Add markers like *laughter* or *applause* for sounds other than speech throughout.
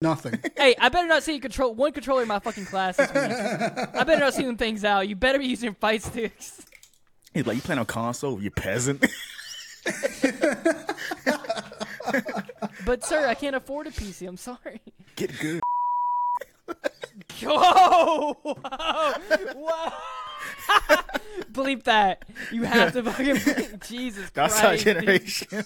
nothing. *laughs* Hey, I better not see you control one controller in my fucking class this week. I better not see them things out. You better be using fight sticks. He's like, you playing on console, you peasant. *laughs* But sir, I can't afford a PC. I'm sorry. Get good. *laughs* Whoa! Whoa! Whoa! Bleep that. You have to fucking bleep. Jesus That's our Christ. dude. generation.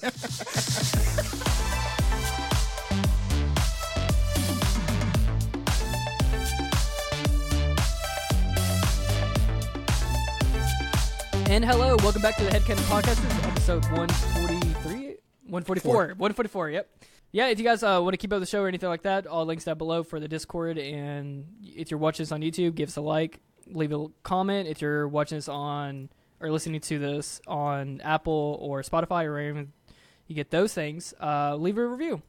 And hello, welcome back to the HeadKanon Podcast. This is episode 143? 144. 144, yep. Yeah, if you guys uh, want to keep up the show or anything like that, all links down below for the Discord. And if you're watching this on YouTube, give us a like, leave a comment. If you're watching this on or listening to this on Apple or Spotify or wherever you get those things, uh, leave a review.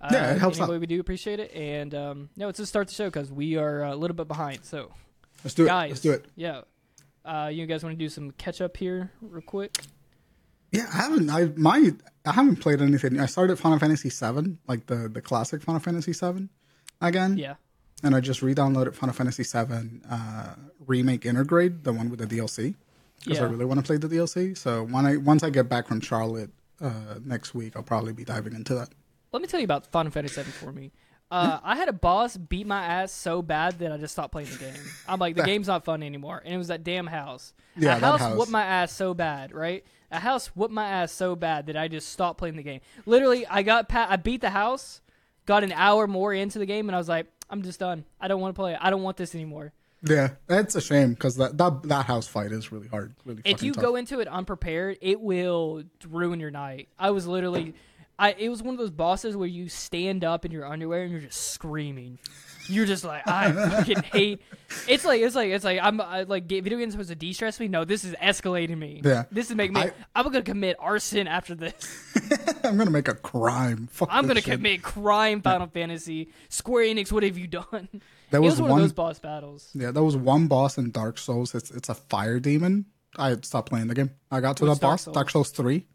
Uh, Yeah, it helps Anyway, out. we do appreciate it. And um, no, let's just start the show because we are a little bit behind. So, Let's do it. guys, Let's do it. Yeah. Uh, you guys want to do some catch up here, real quick? Yeah, I haven't. I my I haven't played anything. I started Final Fantasy VII, like the the classic Final Fantasy VII, again. Yeah. And I just re-downloaded Final Fantasy VII uh, remake Intergrade, the one with the DLC, because I really want to play the DLC. So when I once I get back from Charlotte uh, next week, I'll probably be diving into that. Let me tell you about Final Fantasy VII for me. Uh, I had a boss beat my ass so bad that I just stopped playing the game. I'm like, the *laughs* game's not fun anymore, and it was that damn house. Yeah, a that house, house. whooped my ass so bad, right? A house whooped my ass so bad that I just stopped playing the game. Literally, I got pa- I beat the house, got an hour more into the game, and I was like, I'm just done. I don't want to play it. I don't want this anymore. Yeah, that's a shame because that, that that house fight is really hard. Really. if you tough. go into it unprepared, it will ruin your night. I was literally, I it was one of those bosses where you stand up in your underwear and you're just screaming. You're just like I fucking *laughs* hate. It's like it's like it's like I'm I, like video games supposed to de-stress me. No, this is escalating me. Yeah. this is making me. I- am gonna commit arson after this. *laughs* I'm gonna make a crime. Fuck I'm gonna shit. commit crime. Final Fantasy, Square Enix. What have you done? It was was one, one- of those boss battles. Yeah, there was one boss in Dark Souls. It's it's a fire demon. I stopped playing the game. I got to What's that Dark boss, Souls? Dark Souls three,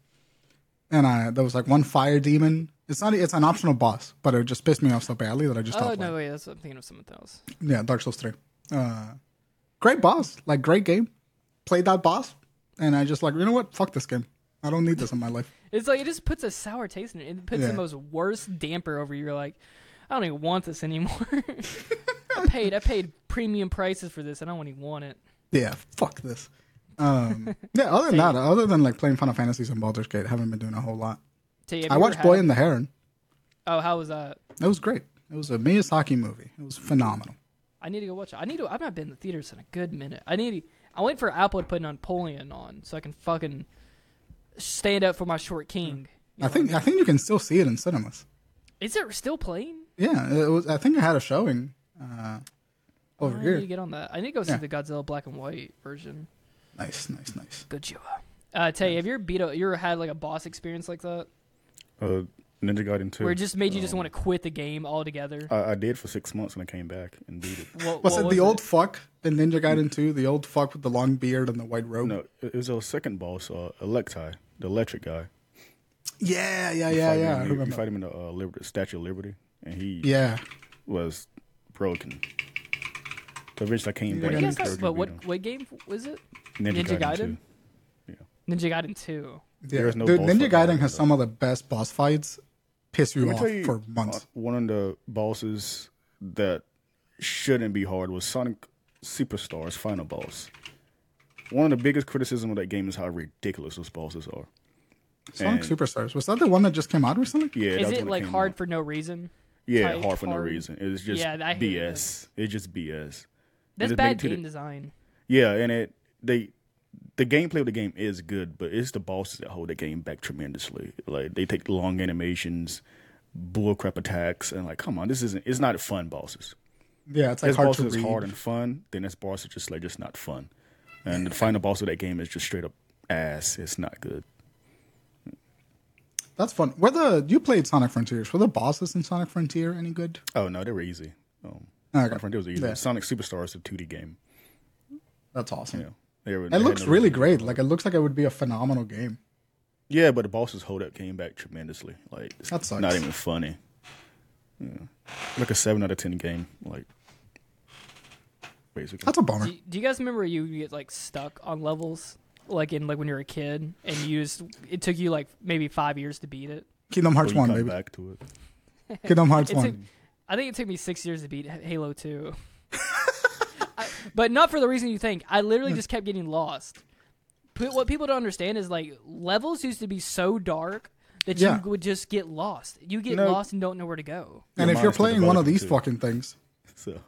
and I there was like one fire demon. It's not. It's an optional boss, but it just pissed me off so badly that I just Oh stopped. no, playing. wait, that's I'm thinking of something else. Yeah, Dark Souls three. Uh, great boss, like great game. Played that boss, and I just like you know what? Fuck this game. I don't need this in my life. *laughs* It's like it just puts a sour taste in it. It puts Yeah. the most worst damper over you. You're like, I don't even want this anymore. *laughs* I paid I paid premium prices for this, and I don't even want it. Yeah, fuck this. Um, *laughs* yeah. Other than that, other than like playing Final Fantasies and Baldur's Gate, I haven't been doing a whole lot. You, have I you watched Boy and the Heron. Oh, how was that? It was great. It was a Miyazaki movie. It was phenomenal. I need to go watch it. I need to. I've not been in the theaters in a good minute. I need. To, I wait for Apple to put Napoleon on so I can fucking stand up for my short king. You I think I think you can still see it in cinemas. Is it still playing? Yeah, it was. I think it had a showing uh, over I here. need to get on that. I need to go see Yeah. the Godzilla black and white version. Nice, nice, nice. Good job. Uh, tell you, have you ever beat a, you ever had like a boss experience like that? Uh, Ninja Gaiden 2. Where it just made you just Um, want to quit the game altogether. I, I did for six months and I came back and beat it. What, Was what it the old fuck in Ninja Gaiden 2? The old fuck with the long beard and the white robe? No, it it was a second boss, uh, Alexei, the electric guy. Yeah, yeah, You yeah, fight him yeah. I in- You, you remember. fight him in the uh, Liberty, Statue of Liberty, and he Yeah, was broken. So eventually I came Ninja back. I Gaiden and guess that's, encouraged but him to what beat him. what game was it? Ninja, Ninja Gaiden? Gaiden? 2. Ninja Gaiden Two. yeah. There is no Dude, Ninja Gaiden has that. some of the best boss fights. Piss you off you, for months. uh, one of the bosses that shouldn't be hard was Sonic Superstars final boss. One of the biggest criticism of that game is how ridiculous those bosses are. Sonic and- Superstars was that the one that just came out recently? Yeah, that Is was Is it like hard out. for no reason? Yeah, type hard for no hard? reason. It's just Yeah, I hated BS. It's just BS. That's it bad made the- game design. Yeah, and it they the gameplay of the game is good, but it's the bosses that hold the game back tremendously. Like they take long animations, bullcrap attacks, and like, come on, this isn't. It's not fun bosses. Yeah, it's like This hard boss to is read. hard and fun. Then this boss is just like just not fun. And the final boss of that game is just straight up ass. It's not good. That's fun. Were the you played Sonic Frontiers? Were the bosses in Sonic Frontier any good? Oh no, they were easy. Um, Okay. Sonic Frontier was easy. Yeah. Sonic Superstars is a 2D game. That's awesome. Yeah, they were, It they looks no really great. Like it looks like it would be a phenomenal game. Yeah, but the bosses hold that game back tremendously. Like it's That sucks. not even funny. Yeah. like a seven out of ten game. Like basically, That's a bummer. Do, do you guys remember you get like stuck on levels, like in like when you were a kid, and you just it took you like maybe five years to beat it? Kingdom Hearts one, come baby. back to it. Kingdom Hearts It one. took- I think it took me six years to beat Halo Two, I- *laughs* but not for the reason you think. I literally hmm. just kept getting lost. But what people don't understand is like levels used to be so dark that Yeah. you would just get lost. You get No. lost and don't know where to go. and Your if you're mind's still playing one of developing, these too. fucking things, *laughs* So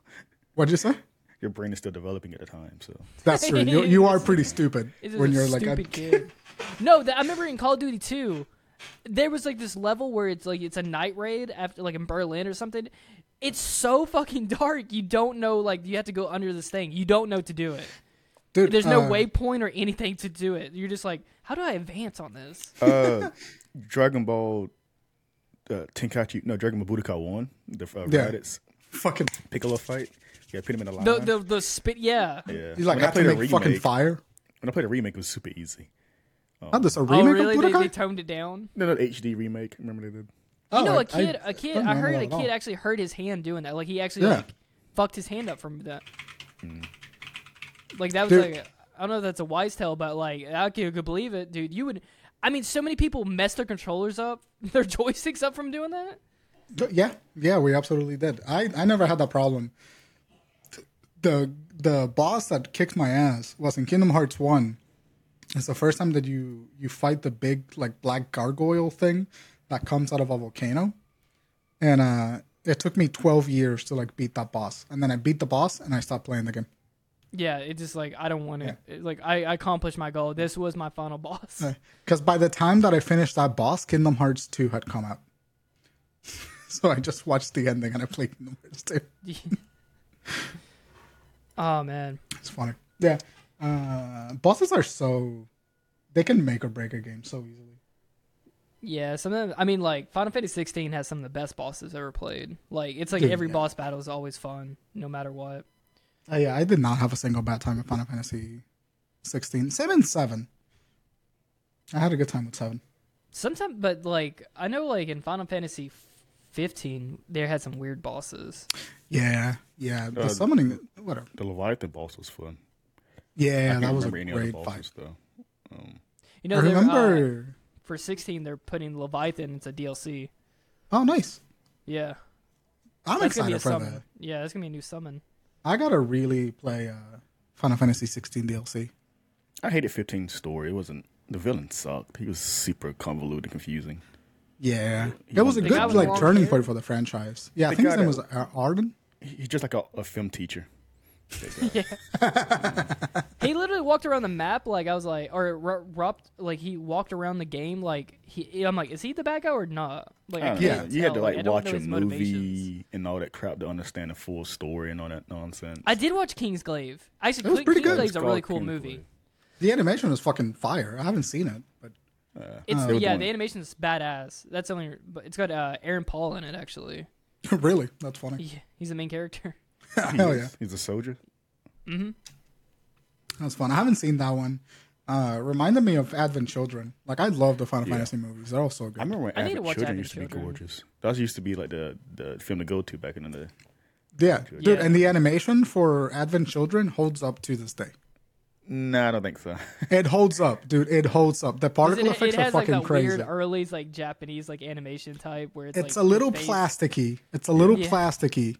what'd you say? your brain is still developing at the time. So That's true. You, you are pretty stupid It's when a you're like, stupid a, *laughs* kid. No, that, I remember in Call of Duty 2, there was like this level where it's like it's a night raid after like in Berlin or something. It's so fucking *laughs* dark. You don't know like you have to go under this thing. You don't know to do it. dude. There's no uh, waypoint or anything to do it. You're just like, how do I advance on this? uh, *laughs* Dragon Ball uh, Tenkaichi, no Dragon Ball Budokai one, the uh, Yeah. Raditz Fucking, Piccolo fight. Yeah, put him in a line. The the the spit. Yeah. yeah, He's like when I have to played a make fucking fire. When I played a remake, it was super easy. Oh, this a Oh remake really? of They, they toned it down. No, no HD remake. Remember they did. Oh, you know, I- a kid, I a kid. I heard a kid actually hurt his hand doing that. Like he actually Yeah. like fucked his hand up from that. Like that was Dude. like I don't know if that's a wise tale, but like I could, could believe it, dude. You would. I mean, so many people mess their controllers up, *laughs* their joysticks up from doing that. Yeah, yeah, we absolutely did. I, I never had that problem. The the boss that kicked my ass was in Kingdom Hearts One. It's the first time that you you fight the big like black gargoyle thing that comes out of a volcano, and uh, it took me twelve years to like beat that boss. And then I beat the boss and I stopped playing the game Yeah, it's just like I don't want it. It- Like I, I accomplished my goal. This was my final boss. because by the time that I finished that boss, Kingdom Hearts Two had come out. *laughs* so I just watched the ending and I played Kingdom Hearts Two. *laughs* oh man, It's funny. Yeah. Uh, bosses are so they can make or break a game so easily. Yeah. Some of them, I mean, like Final Fantasy 16 has some of the best bosses ever played. Like it's like Dude, every yeah. boss battle is always fun, no matter what. Uh, yeah, I did not have a single bad time in Final Fantasy 16. Same in 7. I had a good time with 7. Sometimes, but like I know, like in Final Fantasy 15, they had some weird bosses. Yeah, yeah. The Uh, summoning, whatever. The Leviathan boss was fun. I Yeah, can't that was a remember any other great bosses fight. though. Um, You know, I uh, remember. For 16, they're putting Leviathan into DLC. oh, nice. Yeah, I'm that's gonna be excited a for summon. that. Yeah, it's gonna be a new summon. I gotta really play uh, Final Fantasy 16 DLC. I hated 15 story. It wasn't the villain sucked. He was super convoluted, and confusing. Yeah, He it was a good guy like turning point for the franchise. Yeah, I think his guy name was Ardyn. He's just like a, a film teacher. *laughs* He literally walked around the map like I was like, or r- robbed, like he walked around the game like he. I'm like, is he the bad guy or not? Like, I I don't can't know. you had to tell. like watch a movie and all that crap to understand the full story and all that nonsense. I did watch Kingsglaive. Actually, It was pretty good. Kingsglaive's It's a really cool Kingsglaive. movie. The animation was fucking fire. I haven't seen it, but It's They were yeah, the animation is badass. That's only, but it's got uh, Aaron Paul in it actually. *laughs* really, that's funny. He, he's the main character. He *laughs* Hell yeah, He's a soldier. that's fun. I haven't seen that one. Uh, reminded me of Advent Children. Like I love the Final Yeah. Fantasy movies. They're all so good. I remember when I need to Advent watch Children Advent used to be gorgeous. That used to be like the the film to go to back in the day. yeah, dude, Yeah. and the animation for Advent Children holds up to this day. Nah, I don't think so. *laughs* It holds up, dude. It holds up. The particle It, effects it are has like fucking that crazy. weird early like Japanese like animation type where it's, it's like, a little plasticky. It's a little Yeah. plasticky,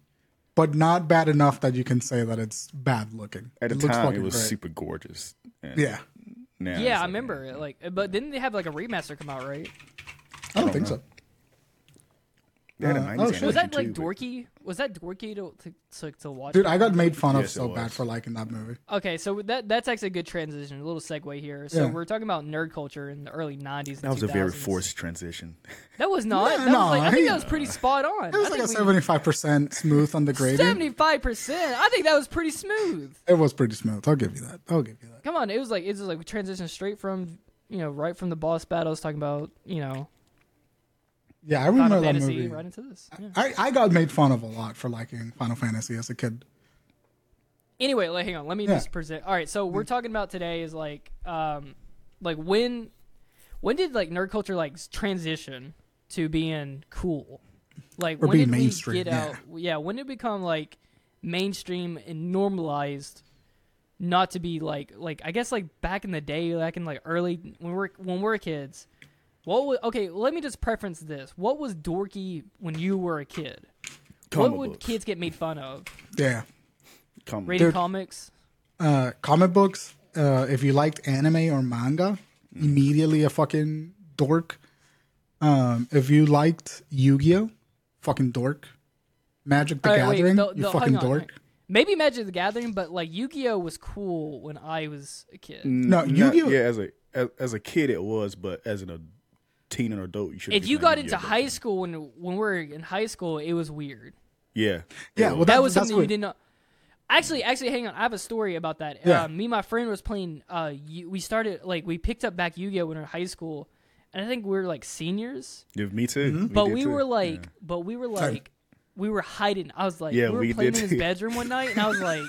but not bad enough that you can say that it's bad looking. At the it looks time, it was great. super gorgeous. And Yeah, now Yeah, I like- remember it. Like, but didn't they have like a remaster come out right? I don't don't think know. so. They had a Uh, oh. Was that animation like too, but- dorky? Was that dorky to to, to, to watch? Dude, that I got made fun of Yes, it so bad was. for liking that movie. Okay, so that that's actually a good transition. A little segue here. So Yeah. we're talking about nerd culture in the early '90s. That and was a very forced transition. *laughs* That was not. Yeah, that was like, I think he- that was pretty spot on. It was like a seventy-five percent smooth on the grading. Seventy-five percent. I think that was pretty smooth. It was pretty smooth. I'll give you that. I'll give you that. Come on, it was like it was like transition straight from you know right from the boss battles talking about you know Yeah, I remember Final that Fantasy movie. right into this. Yeah. I, I got made fun of a lot for liking Final Fantasy as a kid. Anyway, like, hang on. Let me Yeah. just present. All right, so we're talking about today is like, um, like when, when did like nerd culture like s- transition to being cool? Like Or when be did mainstream, we get yeah. out? Yeah, when did it become like mainstream and normalized? Not to be like like I guess like back in the day, back in like early when we're when we're kids. What was okay? Let me just preference this. What was dorky when you were a kid? Comic what would books. kids get made fun of? Yeah. Comic Reading Dude. comics. Uh, comic books. Uh, if you liked anime or manga, immediately a fucking dork. Um, if you liked Yu-Gi-Oh, fucking dork. Magic the All right, wait, Gathering, the- you fucking hang on, dork. Maybe Magic the Gathering, but like Yu-Gi-Oh was cool when I was a kid. No, Yu-Gi-Oh- Yeah, as a as, as a kid it was, but as an a teen and adult, you should. If you got into high school when when we were in high school, it was weird. yeah, Yeah, well. That That- was something what- you didn't know. Actually, actually, hang on. I have a story about that. Yeah. Uh, me and my friend was playing. Uh, we started like we picked up back Yu-Gi-Oh when we were in high school, and I think we were like seniors. Yeah, me too. Mm-hmm. but did we too. were like, Yeah. but we were like, we were hiding. I was like, Yeah, we were we playing in his too. *laughs* bedroom one night, and I was like,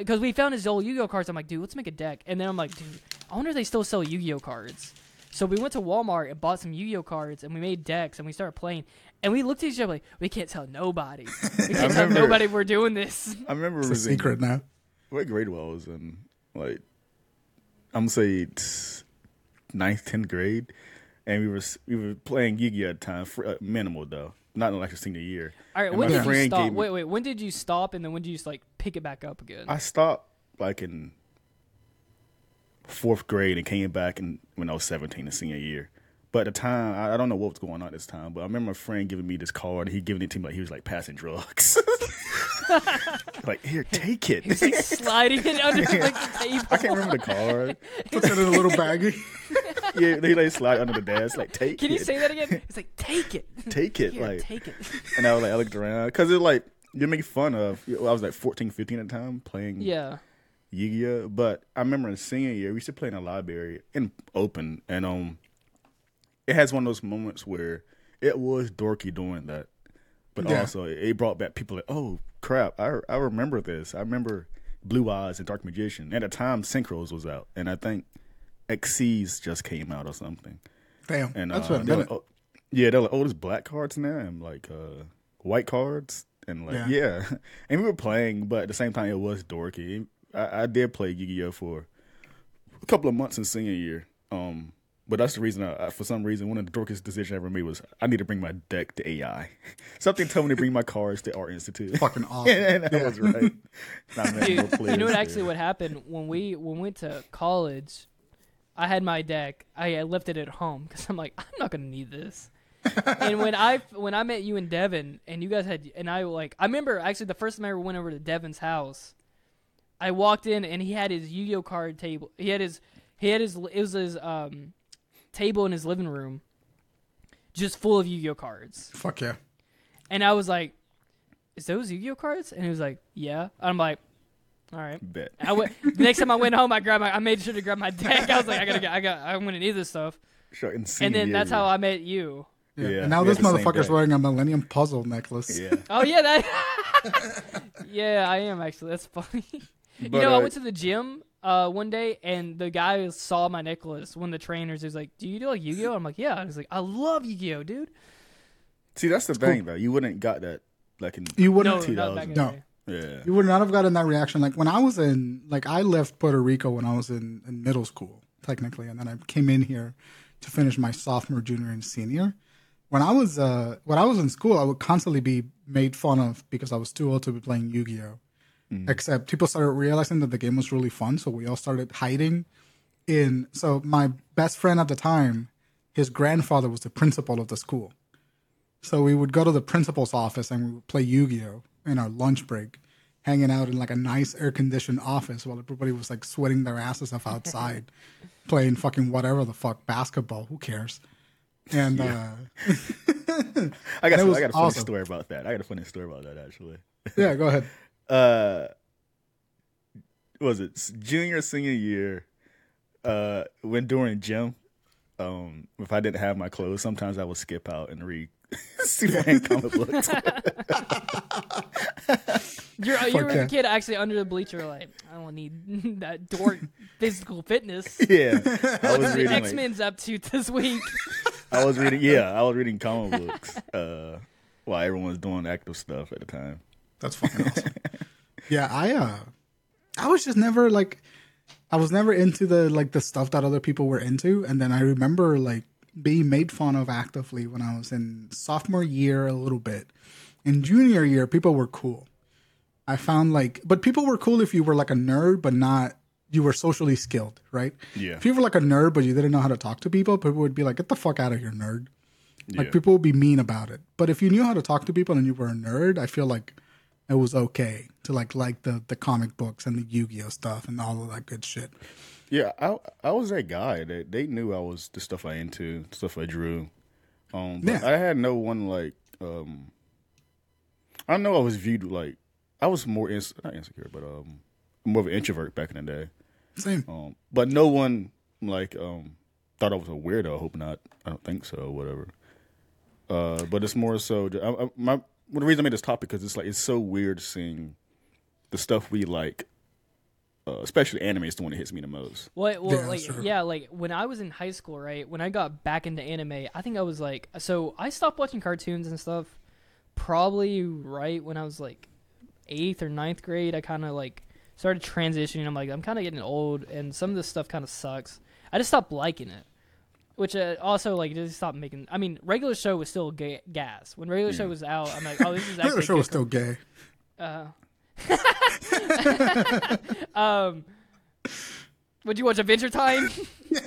because we found his old Yu-Gi-Oh cards. I'm like, dude, let's make a deck. And then I'm like, dude, I wonder if they still sell Yu-Gi-Oh cards. So we went to Walmart and bought some Yu-Gi-Oh cards, and we made decks, and we started playing. And we looked at each other like, we can't tell nobody. *laughs* We can't tell remember- nobody we're doing this. *laughs* I remember It's it a was in- secret now. what grade I was in, like I'm gonna say it's ninth, tenth grade, and we were s- we were playing Yu-Gi-Oh at the time, for, uh, minimal though, not in like a senior year. All right, And when my did you friend stop? gave me- Wait, wait. When did you stop, and then when did you just like pick it back up again? I stopped like in fourth grade and came back in when I was seventeen, the senior year. But at the time, I, I don't know what was going on at this time. But I remember a friend giving me this card. He giving it to me like he was like passing drugs. *laughs* like here, take it. He's like sliding it under like the table. *laughs* I can't remember the card. Puts it in a little baggie. *laughs* Yeah, they like slide under the desk. Like take Can it. Can you say that again? It's like take it, take it? Here, like take it. And I was like, I looked around because it like you make fun of. I was like 14, 15 at the time playing Yeah. Yu-Gi-Oh. But I remember in senior year we used to play in a library in open, and um, it has one of those moments where it was dorky doing that, but Yeah. also it, brought back people like, oh crap, I I remember this. I remember Blue Eyes and Dark Magician. At the time, Synchros was out, and I think Xyz just came out or something. Damn, And that's uh, what minute. like, oh, yeah, they're like, oh, there's black cards now and like uh, white cards and like Yeah. yeah. *laughs* and we were playing, but at the same time, it was dorky. I, I did play Yu-Gi-Oh for a couple of months in senior year. Um, but that's the reason. I, I, for some reason, one of the dorkiest decisions I ever made was I need to bring my deck to AI. *laughs* Something told me to bring my cards to Art Institute. Fucking *laughs* awesome. and I was right. *laughs* And Dude, you know players what actually there. what happened when we when we went to college? I had my deck. I uh, left it at home because I'm like I'm not gonna need this. and when I when I met you and Devin and you guys had and I like I remember actually the first time I ever went over to Devin's house, I walked in and he had his Yu-Gi-Oh card table. He had his he had his it was his um table in his living room, just full of Yu-Gi-Oh cards. Fuck yeah. And I was like, "Is those Yu-Gi-Oh cards?" And he was like, "Yeah." I'm like, "All right." Bet. I went, the next time I went home, I grabbed my, I made sure to grab my deck. I was like, I gotta get, I got, I'm gonna need this stuff. Sure, in And senior then that's how I met you. Yeah. Yeah, and now we this had the same motherfucker's wearing a Millennium Puzzle necklace. Yeah. Oh yeah, that. *laughs* yeah, I am actually. That's funny. *laughs* you But, know, I uh, went to the gym uh, one day, and the guy saw my necklace. One of the trainers is like, "Do you do like Yu-Gi-Oh?" I'm like, "Yeah." And he's like, "I love Yu-Gi-Oh, dude." See, that's the thing though. You wouldn't got that like in You wouldn't. not back in No. the day. yeah. You would not have gotten that reaction. Like when I was in, like I left Puerto Rico when I was in, in middle school, technically, and then I came in here to finish my sophomore, junior, and senior. When I was, uh, when I was in school, I would constantly be made fun of because I was too old to be playing Yu-Gi-Oh. Except people started realizing that the game was really fun, so we all started hiding in. So my best friend at the time, his grandfather was the principal of the school. So we would go to the principal's office and we would play Yu-Gi-Oh in our lunch break, hanging out in like a nice air-conditioned office while everybody was like sweating their asses off outside, *laughs* playing fucking whatever the fuck basketball. Who cares? And uh, *laughs* I got some, I got a funny awesome. story about that. I got a funny story about that actually. yeah, go ahead. *laughs* Uh, was it junior senior year? Uh, when during gym, um, if I didn't have my clothes, sometimes I would skip out and read *laughs* Superman comic books. *laughs* You're, you were yeah. the kid actually under the bleacher, like, I don't need *laughs* that dork physical fitness. yeah, I was The reading X like Men's up to this week. I was reading. Yeah, I was reading comic books. Uh, while everyone was doing active stuff at the time. That's fucking awesome. *laughs* yeah, I uh I was just never like I was never into the like the stuff that other people were into and then I remember like being made fun of actively when I was in sophomore year a little bit. In junior year people were cool. I found like but people were cool if you were like a nerd but not you were socially skilled, right? Yeah. If you were like a nerd but you didn't know how to talk to people, people would be like, "Get the fuck out of here, nerd." Like Yeah. people would be mean about it. But if you knew how to talk to people and you were a nerd, I feel like it was okay to like like the the comic books and the Yu-Gi-Oh stuff and all of that good shit. Yeah, I I was that guy that they knew I was the stuff I into, stuff I drew. Um, but Yeah. I had no one like. um I know I was viewed like I was more ins- not insecure, but um more of an introvert back in the day. Same. Um, but no one like um thought I was a weirdo. I hope not. I don't think so. Whatever. Uh, but it's more so. I, I, my well, the reason I made this topic because it's like it's so weird seeing the stuff we like. Uh, especially anime is the one that hits me the most. Well, well Yeah, like sure. yeah, like when I was in high school, right? When I got back into anime, I think I was like, so I stopped watching cartoons and stuff, probably right when I was like eighth or ninth grade. I kind of like started transitioning. I'm like, I'm kind of getting old, and some of this stuff kind of sucks. I just stopped liking it, which uh, also like just stopped making. I mean, regular show was still ga- gas. When regular show was out, I'm like, oh, this is *laughs* actually show was still gay. Uh, *laughs* um, would you watch Adventure Time? *laughs*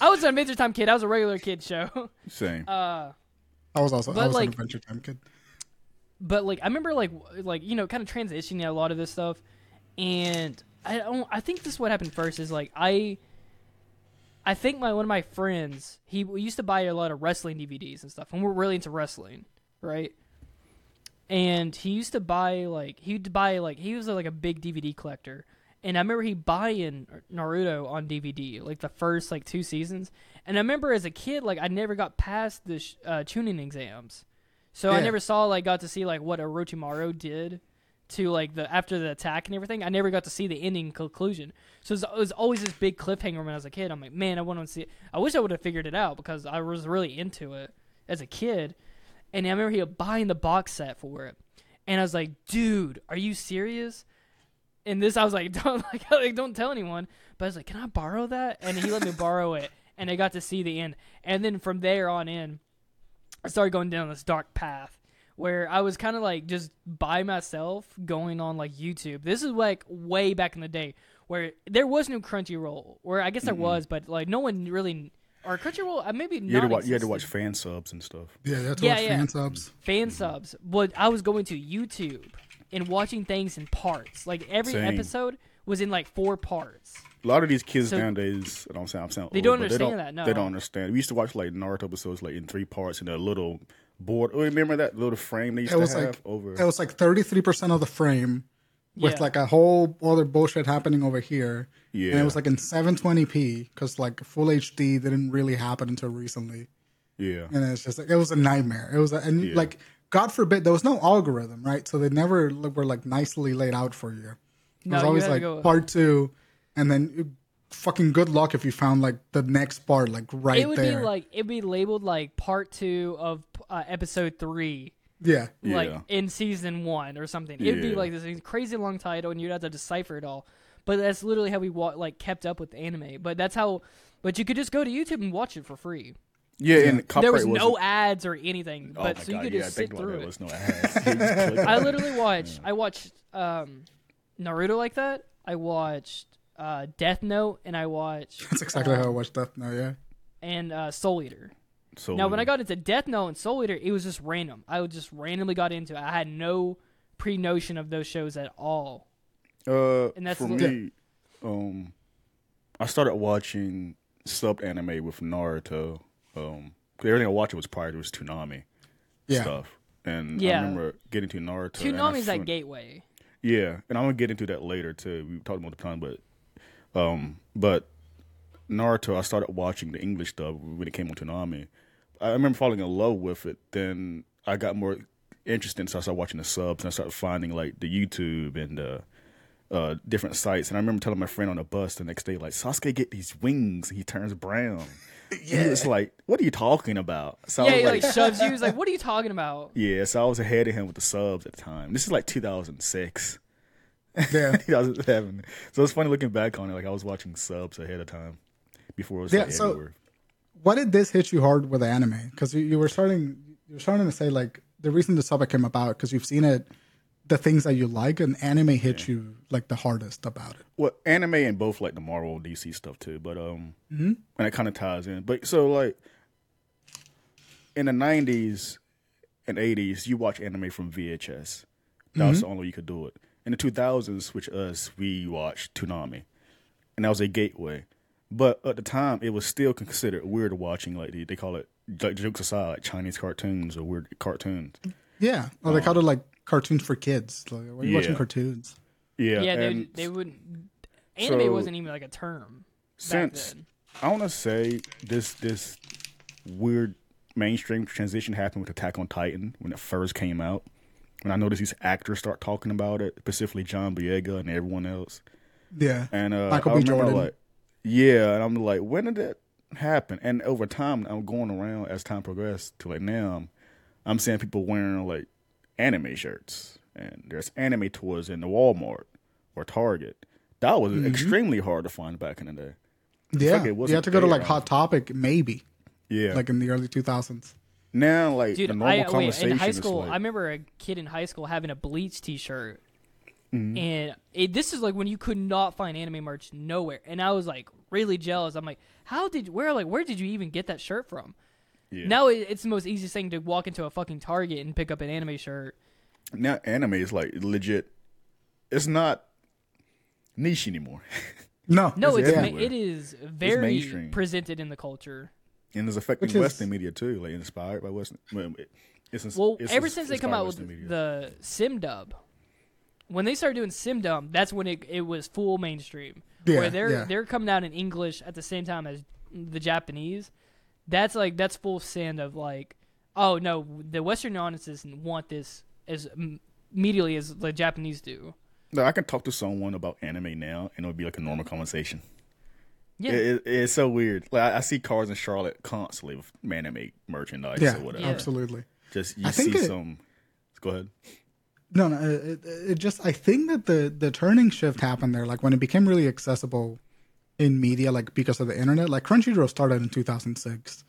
I was an Adventure Time kid. I was a regular kid show. Same. Uh, I was also I was like- an Adventure Time kid. but like I remember like like you know kind of transitioning a lot of this stuff, and I don't. I think this is what happened first is like I. I think my one of my friends he we used to buy a lot of wrestling DVDs and stuff, and we're really into wrestling, right? And he used to buy like he'd buy like he was like a big DVD collector, and I remember he buying Naruto on DVD like the first like two seasons, and I remember as a kid like I never got past the sh- uh, Chunin exams, so I never saw like got to see like what Orochimaru did to like the after the attack and everything. I never got to see the ending conclusion. So it was, it was always this big cliffhanger when I was a kid. I'm like, man, I want to see it. I wish I would have figured it out because I was really into it as a kid. And I remember he buying the box set for it, and I was like, dude, are you serious? And this, I was like, *laughs* don't like, *laughs* like don't tell anyone. But I was like, can I borrow that? And he let me borrow it, and I got to see the end. And then from there on in, I started going down this dark path where I was kind of like just by myself going on like YouTube. This is like way back in the day where there was no Crunchyroll, where I guess there was, but like no one really or Crunchyroll. uh, Maybe you had to not watch. You had to watch fan subs and stuff. Yeah, that's Yeah, watch yeah. fan subs. fan subs. But I was going to YouTube and watching things in parts. Like every Same. episode was in like four parts. A lot of these kids So- nowadays, I don't sound, I'm sound They old, don't but understand that, no. they don't understand. We used to watch like Naruto episodes like in three parts in a little board. Oh, remember that little frame they used It to was have like over? it was like thirty three percent of the frame with Yeah. like a whole other bullshit happening over here. Yeah, And it was like in 720p because like full HD didn't really happen until recently. yeah, and it's just like it was a nightmare. It was, a, and Yeah. like God forbid there was no algorithm, right? So they never were like nicely laid out for you. It No, was you always like go- part two, and then you- fucking good luck if you found like the next part like right it would there. be like it'd be labeled like part two of uh, episode three. yeah, like Yeah. in season one or something. It'd be like this crazy long title, and you'd have to decipher it all. But that's literally how we wa- like kept up with anime. But that's how. But you could just go to YouTube and watch it for free. yeah. And there was no wasn't- ads or anything, Oh but my so you God, could yeah, just think sit through that. it. Was no *laughs* ads. You just click I literally watched. I watched um, Naruto like that. I watched uh, Death Note, and I watched that's exactly how I watched Death Note. Yeah, and uh, Soul Eater. So Now, when I got into Death Note and Soul Eater, it was just random. I just randomly got into it. I had no pre notion of those shows at all. Uh, And that's for the- me. Um, I started watching sub anime with Naruto. Um, 'cause everything I watched was prior to was Toonami yeah. stuff, and Yeah. I remember getting to Naruto. and I Toonami's that gateway. Yeah, and I'm gonna get into that later too. We talked about the time, but um, but Naruto, I started watching the English stuff when it came on Toonami. I remember falling in love with it. Then I got more interested, so I started watching the subs, and I started finding like the YouTube and uh, uh, different sites. And I remember telling my friend on the bus the next day, like Sasuke get these wings, and he turns brown. *laughs* Yeah, it's like, what are you talking about? So yeah, I was he like, like shoves you. He's like, *laughs* "What are you talking about?" yeah. So I was ahead of him with the subs at the time. This is like 2006, Yeah. *laughs* 2007. So it's funny looking back on it. Like I was watching subs ahead of time before it was Yeah, like, so- everywhere. What did this hit you hard with anime? Because you, you were starting, you were starting to say like the reason the subject came about because you've seen it, the things that you like, and anime hit you like the hardest about it. well, anime and both like the Marvel DC stuff too, but um, and it kind of ties in. But so like in the nineties and eighties, you watch anime from VHS. That was the only way you could do it. In the two thousands, which us we watched Toonami, and that was a gateway. But at the time, it was still considered weird watching like they, they call it like jokes aside, like Chinese cartoons or weird cartoons. Yeah. Or they called it like cartoons for kids. Like, why are you watching cartoons? Yeah, Yeah, they, and they wouldn't. Anime so- wasn't even like a term since. I want to say this this weird mainstream transition happened with Attack on Titan when it first came out. When I noticed these actors start talking about it, specifically John Boyega and everyone else, Yeah. and uh, Michael I B. remember Jordan. like, yeah, and I'm like, when did that happen? And over time, I'm going around as time progressed to like now, I'm, I'm seeing people wearing like anime shirts, and there's anime toys in the Walmart or Target. That was Mm-hmm. extremely hard to find back in the day. Yeah. like it you wasn't had to go to like Hot Topic, maybe, Yeah, like in the early 2000s. now like Dude, the normal I wait in high is school. like, I remember a kid in high school having a Bleach T-shirt, Mm-hmm. and it, this is like when you could not find anime merch nowhere, and I was like really jealous. I'm like, how did where like where did you even get that shirt from? yeah. Now it, it's the most easiest thing to walk into a fucking Target and pick up an anime shirt. now anime is like legit. It's not niche anymore, *laughs* No. No, It's it's ma- it is very mainstream. presented in the culture. and it's affecting is- Western media too, like inspired by Western. Well, it- it's ins- Well, it's ever ins- since they come out with media. the sim dub, when they started doing sim dub, that's when it it was full mainstream. Yeah, where they're yeah. they're coming out in English at the same time as the Japanese. That's like that's full send of like, oh no, the Western audiences want this as immediately as the Japanese do. No, I can talk to someone about anime now, and it would be like a normal conversation. Yeah, It, it, it's so weird. Like I, I see cars in Charlotte constantly with anime merchandise yeah, or whatever. Yeah. absolutely. Just you I think see it- some. Go ahead. No, no, it, it just I think that the the turning shift happened there, like when it became really accessible in media, like because of the internet. Like Crunchyroll started in 2006.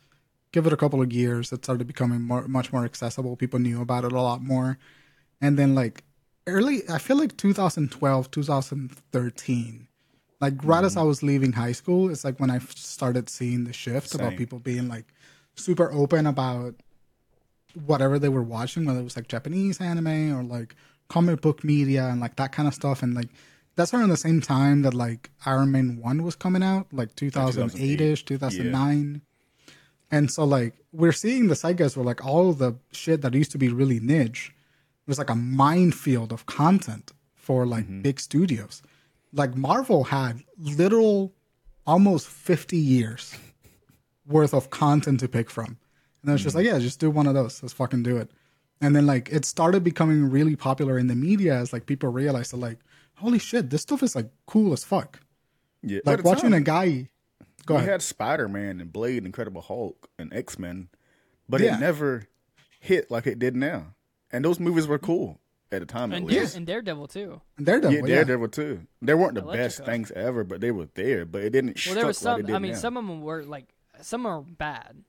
Give it a couple of years, it started becoming more, much more accessible. People knew about it a lot more, and then like early, I feel like 2012, 2013, like right as mm-hmm. I was leaving high school, it's like when I started seeing the shift about people being like super open about whatever they were watching, whether it was like Japanese anime or like comic book media and like that kind of stuff. And like that's around the same time that like Iron Man 1 was coming out, like 2008 ish, 2009. And so like we're seeing the zeitgeist where like all the shit that used to be really niche was like a minefield of content for like mm-hmm. big studios. Like Marvel had literal almost 50 years worth of content to pick from. And I was just like, yeah, just do one of those. Let's fucking do it. And then like it started becoming really popular in the media as like people realized that like, holy shit, this stuff is like cool as fuck. Yeah, Like watching time, a guy go we ahead. had Spider Man and Blade, Incredible Hulk, and X Men, but Yeah. it never hit like it did now. And those movies were cool at the time, at and, Dare, least. and Daredevil too. And Daredevil, yeah, yeah. Too. They weren't the best Electrico. things ever, but they were there. But it didn't. Well, there was struck like some. it did I mean, now. some of them were like some are bad.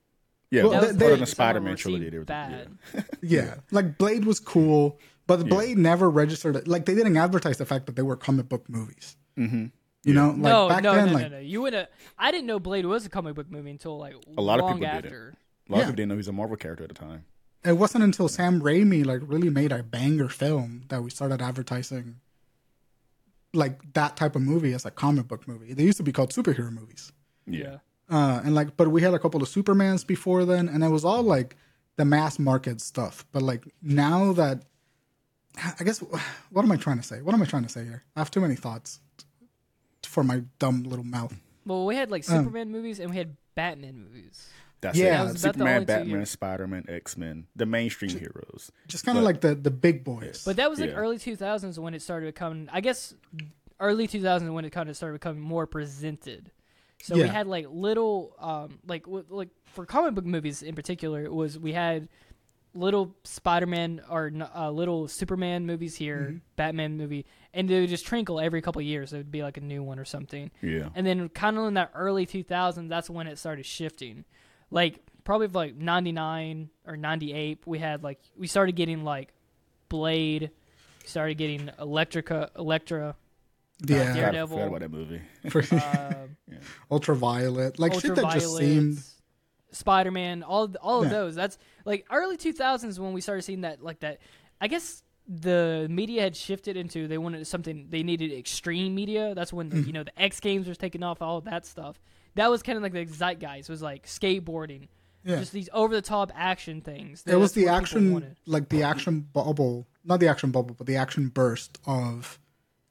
Yeah, Well, well, they- other they- than Some of Spider-Man were trilogy, they were bad. Yeah. *laughs* Yeah. Like Blade was cool, but the Blade never registered like they didn't advertise the fact that they were comic book movies. Mm-hmm. You know, like no, back no, then, no, like no, no. You would have. I didn't know Blade was a comic book movie until like A lot of people after. didn't. A lot Yeah. of people didn't know he was a Marvel character at the time. it wasn't until Sam Raimi like really made a banger film that we started advertising like that type of movie as a comic book movie. They used to be called superhero movies. Yeah. Uh, and like, but we had a couple of Supermans before then, and it was all like the mass market stuff. But like now that, I guess, what am I trying to say? What am I trying to say here? I have too many thoughts for my dumb little mouth. Well, we had like Um, Superman movies and we had Batman movies. That's Yeah. it. That was about the Superman, Batman, years. Spider Man, X Men, the mainstream heroes. Just kind of like the the big boys. But that was like Yeah. early 2000s when it started becoming. I guess early 2000s when it kind of started becoming more presented. So we had like little, um, like w- like for comic book movies in particular, it was we had little Spider-Man or uh, little Superman movies here, Mm-hmm. Batman movie, and they would just trinkle every couple of years. It would be like a new one or something. Yeah. And then kind of in that early 2000s, that's when it started shifting. Like probably like 99 or 98, we had like we started getting like Blade, started getting Electrica, Electra, Yeah, I Daredevil. forgot about that movie. uh, *laughs* *laughs* ultraviolet, like shit that just Ultraviolet, seemed. Spider-Man, all all of Yeah. those. That's like early 2000s when we started seeing that like that. I guess the media had shifted into they wanted something they needed extreme media. That's when Mm. you know the X Games was taking off, all of that stuff. That was kind of like the zeitgeist. Was like skateboarding, Yeah. just these over the top action things. it was the action like the action bubble not the action bubble but the action burst of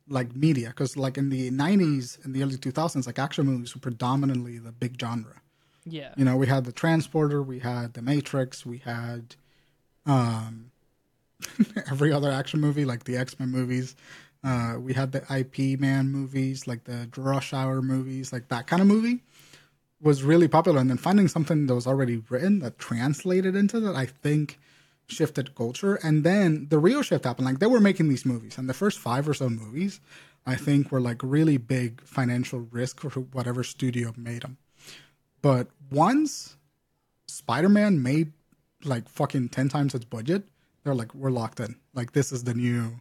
like media because like in the 90s and the early 2000s like action movies were predominantly the big genre. Yeah, you know we had the transporter we had the matrix we had um *laughs* every other action movie like the x-men movies. Uh we had the ip man movies like the rush hour movies like that kind of movie was really popular. And then finding something that was already written that translated into that i think shifted culture and then the real shift happened like they were making these movies and the first five or so movies i think were like really big financial risk for whatever studio made them but once spider-man made like fucking 10 times its budget they're like we're locked in like this is the new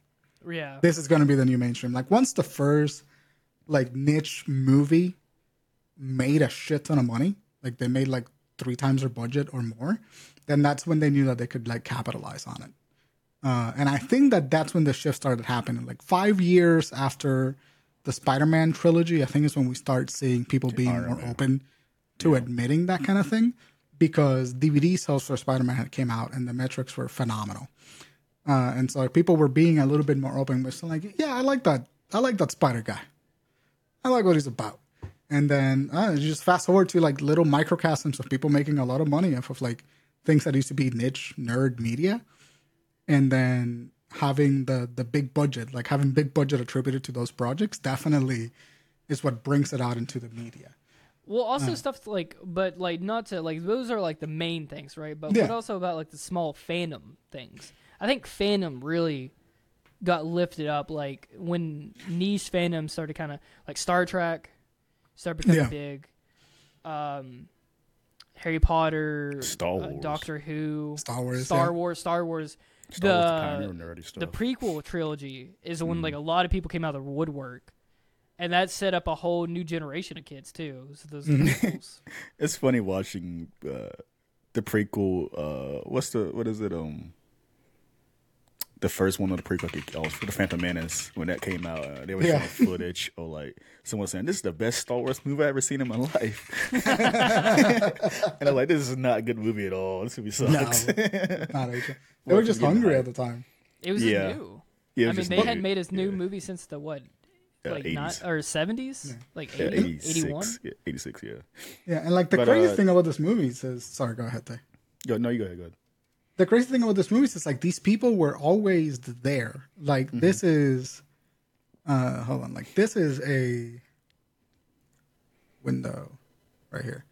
yeah. this is going to be the new mainstream. Like once the first like niche movie made a shit ton of money, like they made like three times their budget or more, then that's when they knew that they could like capitalize on it. Uh, and I think that that's when the shift started happening. Like five years after the Spider-Man trilogy, I think is when we start seeing people being Iron more Man. open to admitting that kind of thing because DVD sales for Spider-Man had came out and the metrics were phenomenal. Uh, and so people were being a little bit more open, but still like, yeah, I like that. I like that Spider guy. I like what he's about. And then uh, you just fast forward to like little microcosms of people making a lot of money off of like things that used to be niche nerd media, and then having the the big budget, like having big budget attributed to those projects, definitely is what brings it out into the media. Well, also stuff like, but like not to like those are like the main things, right? But Yeah. what also about like the small fandom things? I think fandom really got lifted up like when niche fandom started kind of like Star Trek started becoming Yeah. big. Um, Harry Potter, Star uh, Wars. Doctor Who, Star Wars, Star yeah. Wars, Star Wars. Star Wars, the pioneer stuff. the prequel trilogy is when Mm. like a lot of people came out of the woodwork, and that set up a whole new generation of kids too. So those *laughs* it's funny watching uh, the prequel. Uh, what's the what is it? Um, the first one of the prequel, like, uh, for the Phantom Menace when that came out. Uh, they were Yeah. showing *laughs* footage or like someone saying, "This is the best Star Wars movie I've ever seen in my *laughs* life," *laughs* and I'm like, "This is not a good movie at all. This movie sucks." Not Asian. They were just hungry at the time. It was Yeah. new. Yeah, it I mean, they new. hadn't made a new Yeah. movie since the what, Yeah, like 80s. not or seventies, like Yeah, 80, 86, 81? yeah, 86, yeah. Yeah, and like the But, crazy uh, thing about this movie is, sorry, go ahead, Tae. Yo, no, you go ahead, go ahead. The crazy thing about this movie is like these people were always there. Like Mm-hmm. this is uh hold on, like this is a window right here.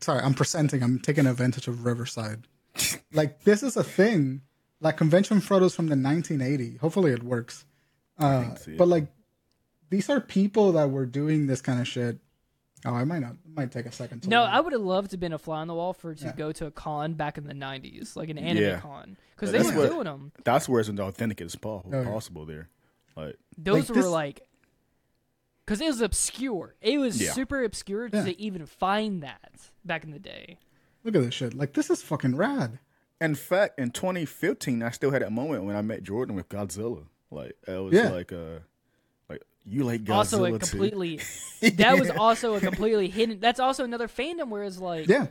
Sorry, I'm presenting, I'm taking advantage of Riverside. *laughs* like this is a thing. Like convention photos from the 1980. Hopefully it works. Uh, but like these are people that were doing this kind of shit. Oh, I might not. It might take a second. To No, load. I would have loved to have been a fly on the wall for to Yeah. go to a con back in the nineties, like an anime Yeah. con, because they were doing them. That's where it's as authentic as po- Oh, yeah. possible there. Like, Those Like were this- like, because it was obscure. It was Yeah. super obscure Yeah. to even find that back in the day. Look at this shit. Like this is fucking rad. in fact, in 2015, I still had that moment when I met Jordan with Godzilla. Like, it was Yeah. like, uh, like you like Godzilla also a too. completely *laughs* that was also a completely hidden that's also another fandom where it's like Yeah.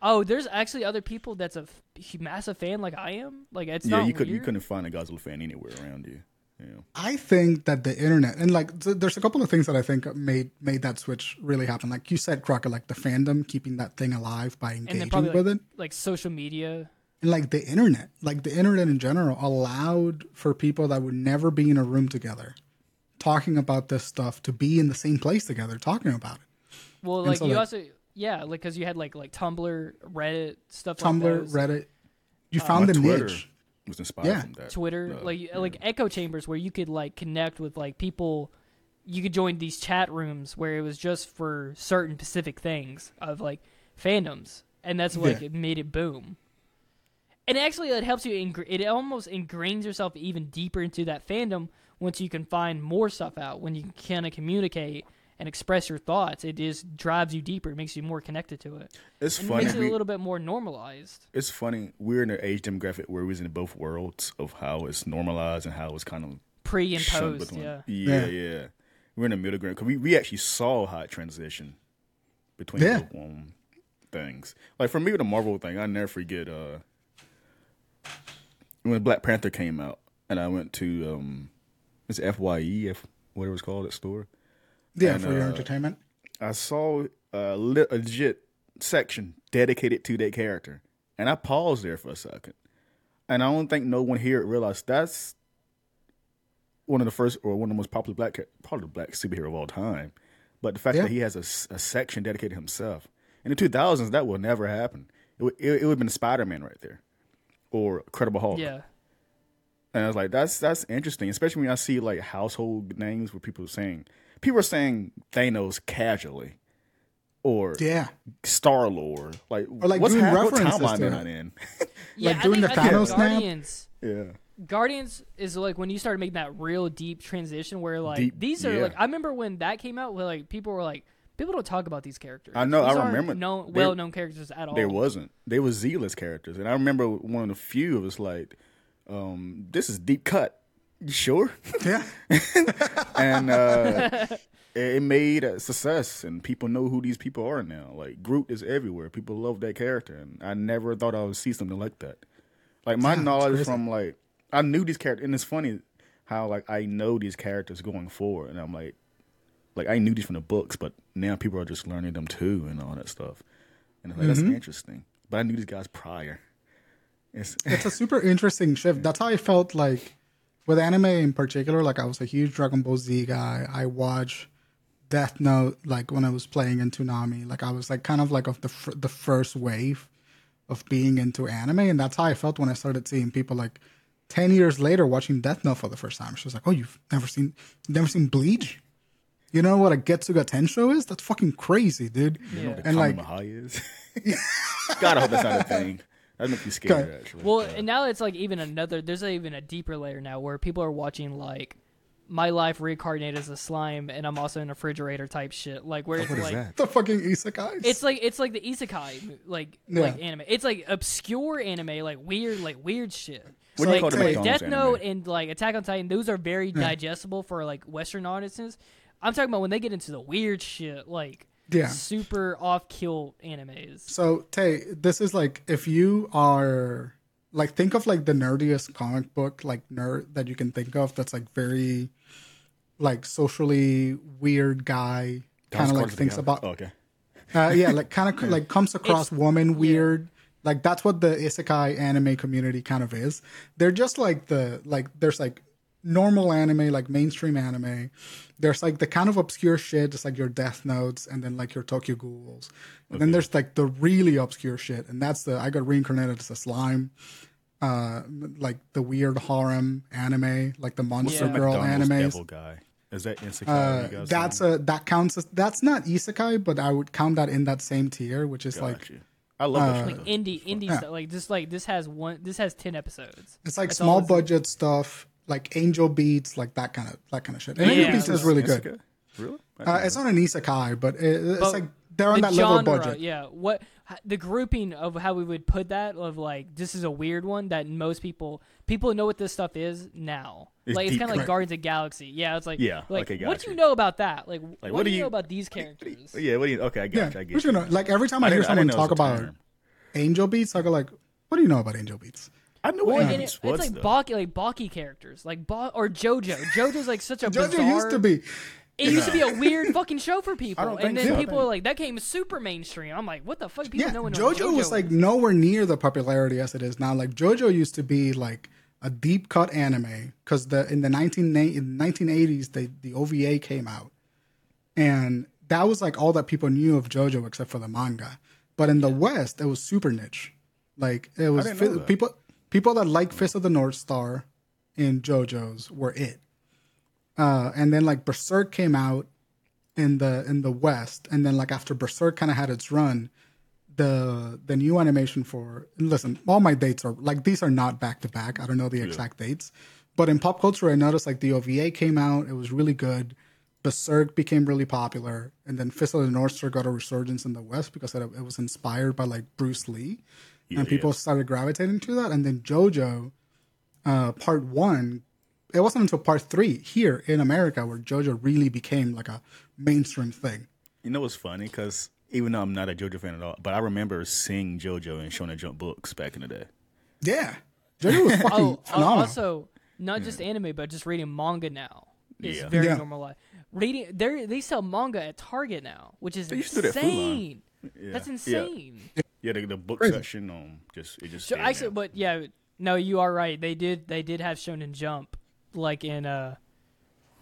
oh there's actually other people that's a f- massive fan like i am like it's Yeah, not you could, you couldn't find a Godzilla fan anywhere around you. Yeah. I think that the internet and like th- there's a couple of things that I think made made that switch really happen. Like you said, Crocker, like the fandom keeping that thing alive by and engaging then probably with like, it, like social media and like the internet, like the internet in general allowed for people that would never be in a room together talking about this stuff to be in the same place together talking about it. Well, And like so, you like- also yeah, like because you had like like Tumblr, Reddit, stuff like Tumblr, those. Reddit. You Uh, found the Twitter niche. was inspired Yeah. from that. Twitter, Uh, like yeah. like echo chambers where you could like connect with like people. You could join these chat rooms where it was just for certain specific things of like fandoms, and that's like Yeah. it made it boom. And actually, it helps you. Ingr- it almost ingrains yourself even deeper into that fandom once you can find more stuff out. When you can kind of communicate and express your thoughts, it just drives you deeper. It makes you more connected to it. It's And funny. makes it we- a little bit more normalized. it's funny. We're in an age demographic where we're in both worlds of how it's normalized and how it's kind of Pre and post, yeah. yeah, Yeah. yeah. We're in the middle ground because we, we actually saw how it transitioned between Yeah. both um, things. Like for me with the Marvel thing, I never forget uh, when Black Panther came out, and I went to um, it's Fye, F whatever it's called, that store. Yeah, And, for your uh, entertainment. I saw a le- legit section dedicated to that character, and I paused there for a second, and I don't think no one here realized that's one of the first or one of the most popular black cha- probably the black superhero of all time. But the fact Yeah. that he has a section dedicated to himself in the 2000s, that will never happen. It would, it, it would have been Spider Man right there, or Credible Hulk. Yeah. And I was like, that's that's interesting, especially when I see like household names where people are saying people are saying Thanos casually, or Yeah. Star Lord. Like, Or, like, what's doing hap- what references timeline to they're not in? Yeah, Like I doing think, the I think Thanos snap? Guardians. yeah, Guardians is like when you started making that real deep transition where like Deep- these are yeah. like I remember when that came out where like people were like people don't talk about these characters. I know, These I remember. known, There- well known characters at all. there wasn't. They were Z-list characters, and I remember one of the few was like, um, "This is deep cut." You sure? Yeah. *laughs* and uh, it made a success, and people know who these people are now. Like Groot is everywhere. People love that character, and I never thought I would see something like that. Like my Yeah, knowledge from like I knew these characters, and it's funny how like I know these characters going forward, and I'm like, like I knew these from the books, but now people are just learning them too, and all that stuff. And I'm like, Mm-hmm. that's interesting. But I knew these guys prior. It's, *laughs* it's a super interesting shift. That's how I felt like with anime in particular. Like I was a huge Dragon Ball Z guy. I watched Death Note like when I was playing in Toonami. Like I was like kind of like of the fir- the first wave of being into anime, and that's how I felt when I started seeing people like ten years later watching Death Note for the first time. She was like, "Oh, you've never seen never seen Bleach." You know what a Getsuga Tensho is? That's fucking crazy, dude. Yeah. the And like, Kamehameha is. *laughs* God, I hope that's not a thing. That makes me scared. Okay. Actually. Well, Uh, and now it's like even another. There's even a deeper layer now where people are watching like my life reincarnated as a slime, and I'm also in a refrigerator type shit. Like where it's what is like that? the fucking isekais. it's like it's like the isekai like Yeah. like anime. It's like obscure anime, like weird, like weird shit. What do you like, call the like Death Note anime? and like Attack on Titan, those are very digestible for like Western audiences. I'm talking about when they get into the weird shit, like Yeah. super off kill animes. So Tae, this is like if you are like think of like the nerdiest comic book like nerd that you can think of that's like very like socially weird guy kind of like thinks about Oh, okay. *laughs* uh, yeah like kind of *laughs* like comes across woman weird like that's what the isekai anime community kind of is they're just like the like there's like normal anime like mainstream anime there's like the kind of obscure shit just like your death notes and then like your tokyo ghouls and then there's like the really obscure shit and that's the i got reincarnated as a slime uh like the weird harem anime like the monster Yeah. girl McDonald's animes Devil guy. Is that Isekai? uh, you guys that's saying? a that counts as that's not isekai, but I would count that in that same tier, which is like Gotcha. I love that Like indie, indie Yeah. stuff. Like this, like this has one. This has ten episodes. it's like That's small it's- budget stuff, like Angel Beats, like that kind of that kind of shit. And Angel Beats is really good. Isekai? Really? Uh, it's know. not an isekai, but it's But like they're on the that level genre, of budget. Yeah, what the grouping of how we would put that of like this is a weird one that most people people know what this stuff is now. It's like it's kind of like. Guardians of the Galaxy. Yeah, it's like Yeah, like okay, what do you know about that? Like, what, what do do you know about these characters? Yeah, what do you? Okay, I Yeah, got you. I get you. you know, like every time I, I hear someone didn't know it talk about term. Angel Beats, I go like, "What do you know about Angel Beats?" I know Well, what and it it, is. it's like Baki, like Baki characters, like ba- or JoJo. JoJo's like such a JoJo bizarre. used to be. It used to be a weird *laughs* fucking show for people, don't and think then so. people are like, "That came super mainstream." I'm like, "What the fuck?" People Yeah, know what JoJo, was like nowhere near the popularity as it is now. Like JoJo used to be like a deep cut anime because the in the 19 in 1980s they, the OVA came out, and that was like all that people knew of JoJo except for the manga. But in the West, it was super niche. Like it was didn't know fi- that. people people that like Fist of the North Star in JoJo's were it. Uh, and then like Berserk came out in the in the West, and then like after Berserk kind of had its run, the the new animation for listen, all my dates are like these are not back to back. I don't know the exact dates, but in pop culture, I noticed like the OVA came out, it was really good. Berserk became really popular, and then Fist of the North Star got a resurgence in the West because it, it was inspired by like Bruce Lee, and people started gravitating to that. And then JoJo, uh, Part One, it wasn't until Part Three here in America where JoJo really became like a mainstream thing. You know what's funny? Because even though I'm not a JoJo fan at all, but I remember seeing JoJo in Shonen Jump books back in the day. Yeah, JoJo was *laughs* fucking Oh, phenomenal. also not just anime, but just reading manga now is Yeah. very Yeah. normalized. Reading, they they sell manga at Target now, which is used to do that at Food Lion. insane. That's Yeah. insane. Yeah, the, the book Crazy. section um just it just So stayed actually, there. but yeah, no, you are right. They did they did have Shonen Jump like in uh,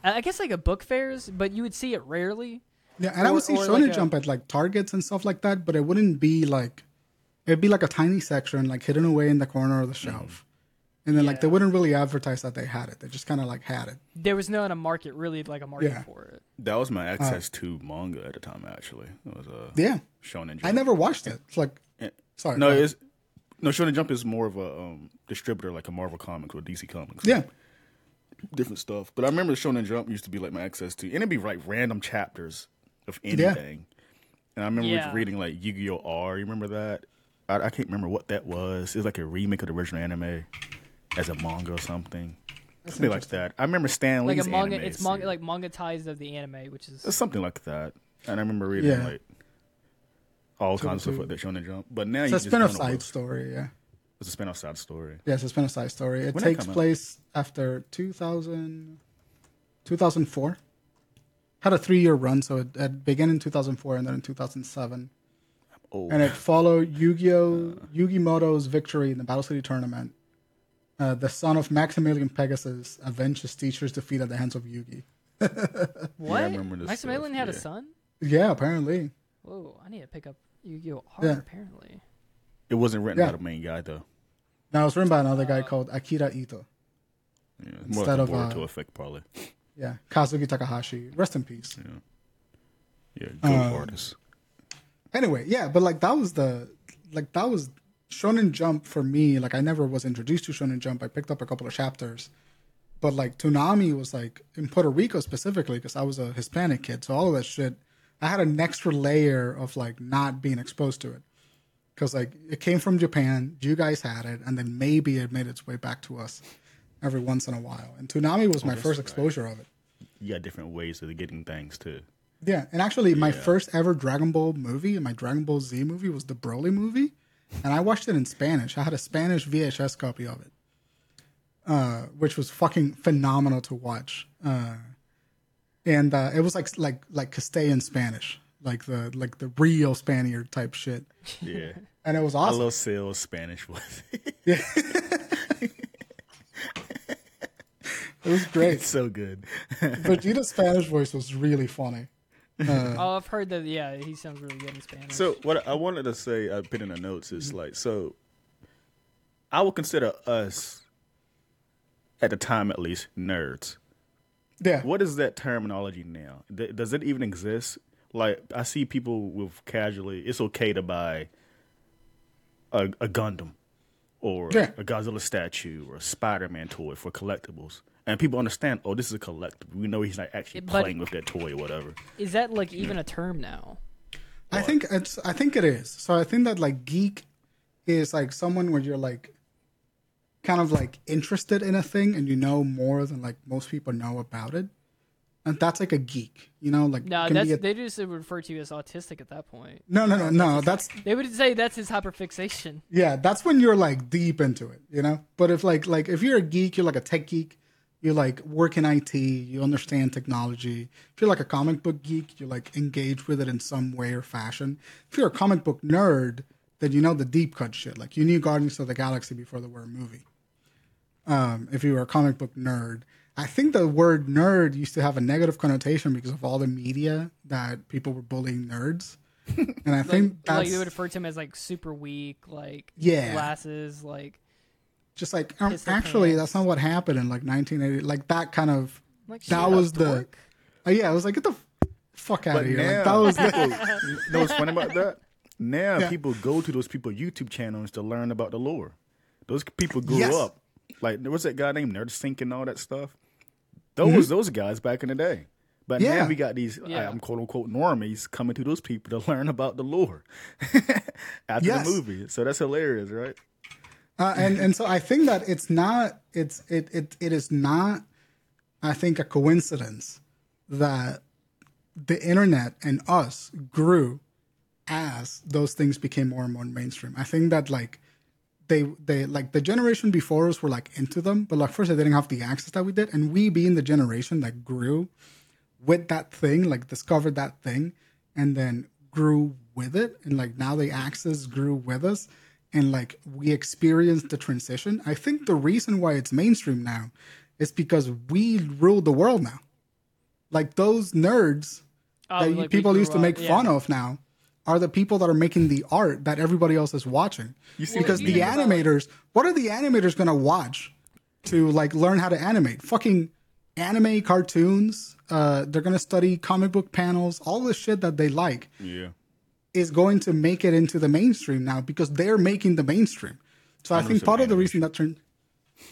I I guess like a book fairs, but you would see it rarely. Yeah, and I would see Shonen like a- Jump at like Targets and stuff like that, but it wouldn't be like it'd be like a tiny section, like hidden away in the corner of the shelf. And then like they wouldn't really advertise that they had it. They just kind of like had it. There was not a market really like a market Yeah. for it. that was my access to manga at the time. Actually, it was uh, Yeah, Shonen Jump. I never watched it. It's like Yeah. Sorry. No, go it's no Shonen Jump is more of a um, distributor like a Marvel Comics or DC Comics. yeah, different stuff. But I remember Shonen Jump used to be like my access to, and it'd be like random chapters of anything. And I remember Yeah. reading like Yu Gi Oh R. You remember that? I, I can't remember what that was. It was like a remake of the original anime as a manga or something. Something like that. I remember Stan Like a manga, anime it's manga series. like manga ties of the anime, which is It's something like that. And I remember reading Yeah. like all kinds of two. stuff like that Shonen Jump. But now it's you a spin-off side what- story. Yeah, It's a spin-off side story. yeah, it's a spin-off side story. It When did it takes come out? place after 2000, 2004. Had a three-year run, so it, it began in 2004 and then in 2007. Oh, and it followed Yu-Gi-Oh! *laughs* Yugi Muto's victory in the Battle City tournament. Uh, the son of Maximilian Pegasus avenged his teacher's defeat at the hands of Yugi. *laughs* what? remember this Maximilian stuff, had a son. Yeah, apparently. Whoa, I need to pick up Yu-Gi-Oh! R. Yeah. Apparently, it wasn't written Yeah. by the main guy though. Now it was written by another guy called Akira Ito. Yeah, more Instead like a of, Boruto uh, effect, probably. Yeah, Kazuki Takahashi. Rest in peace. Yeah, good Um, artist. Anyway, yeah, but like that was the like that was Shonen Jump for me. Like I never was introduced to Shonen Jump. I picked up a couple of chapters, but like Toonami was like in Puerto Rico specifically because I was a Hispanic kid. So all of that shit, I had an extra layer of like not being exposed to it because like it came from Japan. You guys had it, and then maybe it made its way back to us every once in a while. And Toonami was my that's first right. exposure of it. You got different ways of getting things too. Yeah, and actually, my first ever Dragon Ball movie, and my Dragon Ball Z movie, was the Broly movie, and I watched it in Spanish. I had a Spanish VHS copy of it, uh, which was fucking phenomenal to watch. Uh, and uh, it was like like like Castilian Spanish, like the like the real Spaniard type shit, Yeah. *laughs* and it was I awesome. love sales Spanish with *laughs* *laughs* it was great. It's so good. Vegeta's Spanish voice was really funny. Uh, oh, I've heard that. Yeah, he sounds really good in Spanish. so what I wanted to say, I put in the notes, is mm-hmm. like so. I would consider us, at the time at least, nerds. Yeah, What is that terminology now? Th- Does it even exist? Like I see people with casually, it's okay to buy a, a Gundam or Yeah. a Godzilla statue or a Spider-Man toy for collectibles, and people understand. Oh, this is a collectible. We know he's not actually But- playing with that toy or whatever. is that like even a term now? I think it's. I think it is. So I think that like geek is like someone where you're like kind of like interested in a thing and you know more than like most people know about it, and that's like a geek. You know, like No, that's a- they just refer to you as autistic at that point. no, no, no, no. That's *laughs* They would say that's his hyperfixation. yeah. That's when you're like deep into it. You know. But if like like if you're a geek, you're like a tech geek. You like work in IT. You understand technology. If you're like a comic book geek, you like engage with it in some way or fashion. If you're a comic book nerd, then you know the deep cut shit. Like you knew Guardians of the Galaxy before there were a movie. um, if you were a comic book nerd. I think the word nerd used to have a negative connotation because of all the media that people were bullying nerds. *laughs* And I think like that's they would refer to him as like super weak, like Yeah. glasses, like just like um, actually pants. that's not what happened in like 1980 like that kind of like that was the dork. uh, yeah, I was like get the fuck out But of here. now, Like, that was *laughs* people, *laughs* you know what's funny about that? Now Yeah. people go to those people YouTube channels to learn about the lore. Those people grew Yes. up. Like there was that guy named NerdSync and all that stuff. Those those guys back in the day. But Mm-hmm. Yeah. now we got these Yeah. I'm quote unquote normies coming to those people to *laughs* learn about the lore *laughs* after Yes. the movie. So that's hilarious, right? uh, and and so I think that it's not it's it it it is not I think a coincidence that the internet and us grew as those things became more and more mainstream. I think that like they they like the generation before us were like into them, but like first they didn't have the access that we did, and we being the generation that grew with that thing, like discovered that thing, and then grew with it, and like now the access grew with us, and like we experienced the transition. I think the reason why it's mainstream now is because we rule the world now. Like those nerds Oh, that like people used to up- make yeah. fun of now are the people that are making the art that everybody else is watching. see- because the think about, animators, what are the animators going to watch to like learn how to animate? Fucking anime cartoons. Uh, they're going to study comic book panels. All the shit that they like Yeah. is going to make it into the mainstream now because they're making the mainstream. So I, know think some part of the reason that trend,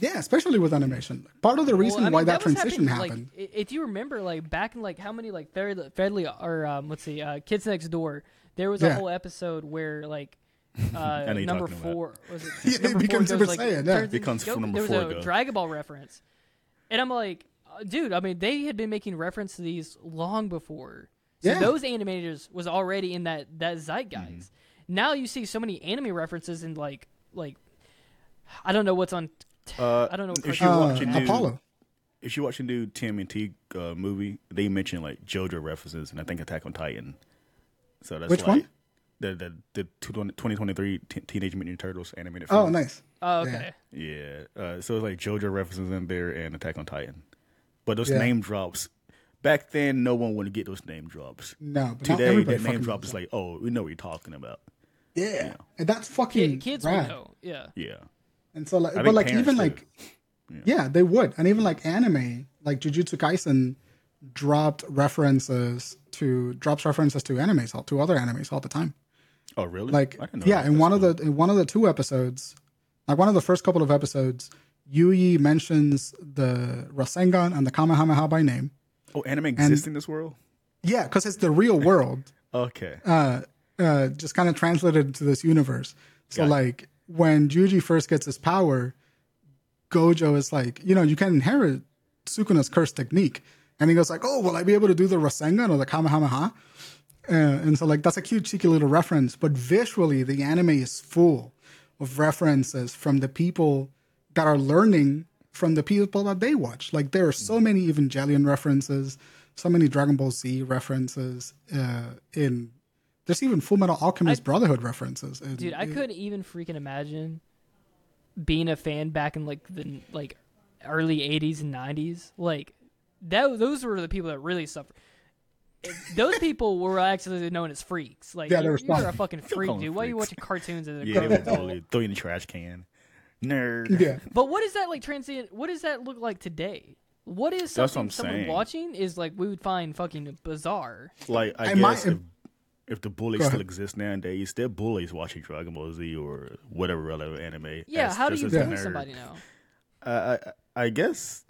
yeah, especially with animation, part of the reason Well, I mean, why that, was transition happening, happened. Like, i- if you remember, like back in like how many like fairly, fairly or um, let's see, uh, Kids Next Door, there was a Yeah. whole episode where like *laughs* uh, know you're number talking about. four was it? *laughs* Yeah, it number becomes four Super goes, like, Saiyan, yeah. turns It comes into- number there four was a goes. Dragon Ball reference, and I'm like, uh, dude, I mean, they had been making reference to these long before. So Yeah. those animators was already in that that zeitgeist. Mm-hmm. Now you see so many anime references in like like I don't know what's on. Uh, I don't know what if you Uh, watch a new, Apollo. if you watch a new TMNT uh, movie, they mention like JoJo references and I think Attack on Titan. So that's Which like one? The the the 2023 T- Teenage Mutant Ninja Turtles animated Oh, film. nice. Oh, okay. Yeah. Uh, so it's like JoJo references in there and Attack on Titan. But those Yeah. name drops back then, no one would get those name drops. No, but Today, everybody that name drop is like, oh, we know what you're talking about. Yeah, and that's fucking Kid, kids rad. would know. Yeah. Yeah. And so, like, I but like even do. like, yeah. they would, and even like anime, like Jujutsu Kaisen, dropped references to drops references to animes, all to other animes all the time. Oh, really? Like, I didn't know yeah, in one of the in one of the two episodes, like one of the first couple of episodes, Yuji mentions the Rasengan and the Kamehameha by name. Oh, anime exists in this world? Yeah, because it's the real world. *laughs* Okay. uh, uh, just kind of translated into this universe. So Got it. like when Yuji first gets his power, Gojo is like, you know, you can inherit Sukuna's curse technique, and he goes like, oh, will I be able to do the Rasengan or the Kamehameha? Uh, and so like that's a cute cheeky little reference, but visually the anime is full of references from the people that are learning from the people that they watch. Like there are so many Evangelion references, so many Dragon Ball Z references. Uh, in there's even Full Metal Alchemist Brotherhood references. And Dude, I couldn't even freaking imagine being a fan back in like the like early '80s and '90s. Like that, those were the people that really suffered. Those people were actually known as freaks. Like Yeah, you, were you're a fucking freak, calling dude. Why are you watching cartoons? As a Yeah, they would totally throw you in the trash can. Nerd. Yeah, But what is that like transient? What does that look like today? What is That's what something someone saying. watching is like we would find fucking bizarre. Like, I And my- guess if, if the bullies still ahead. exist nowadays, they're bullies watching Dragon Ball Z or whatever other anime. Yeah, as- how do you as bully nerd. somebody now? I, I I guess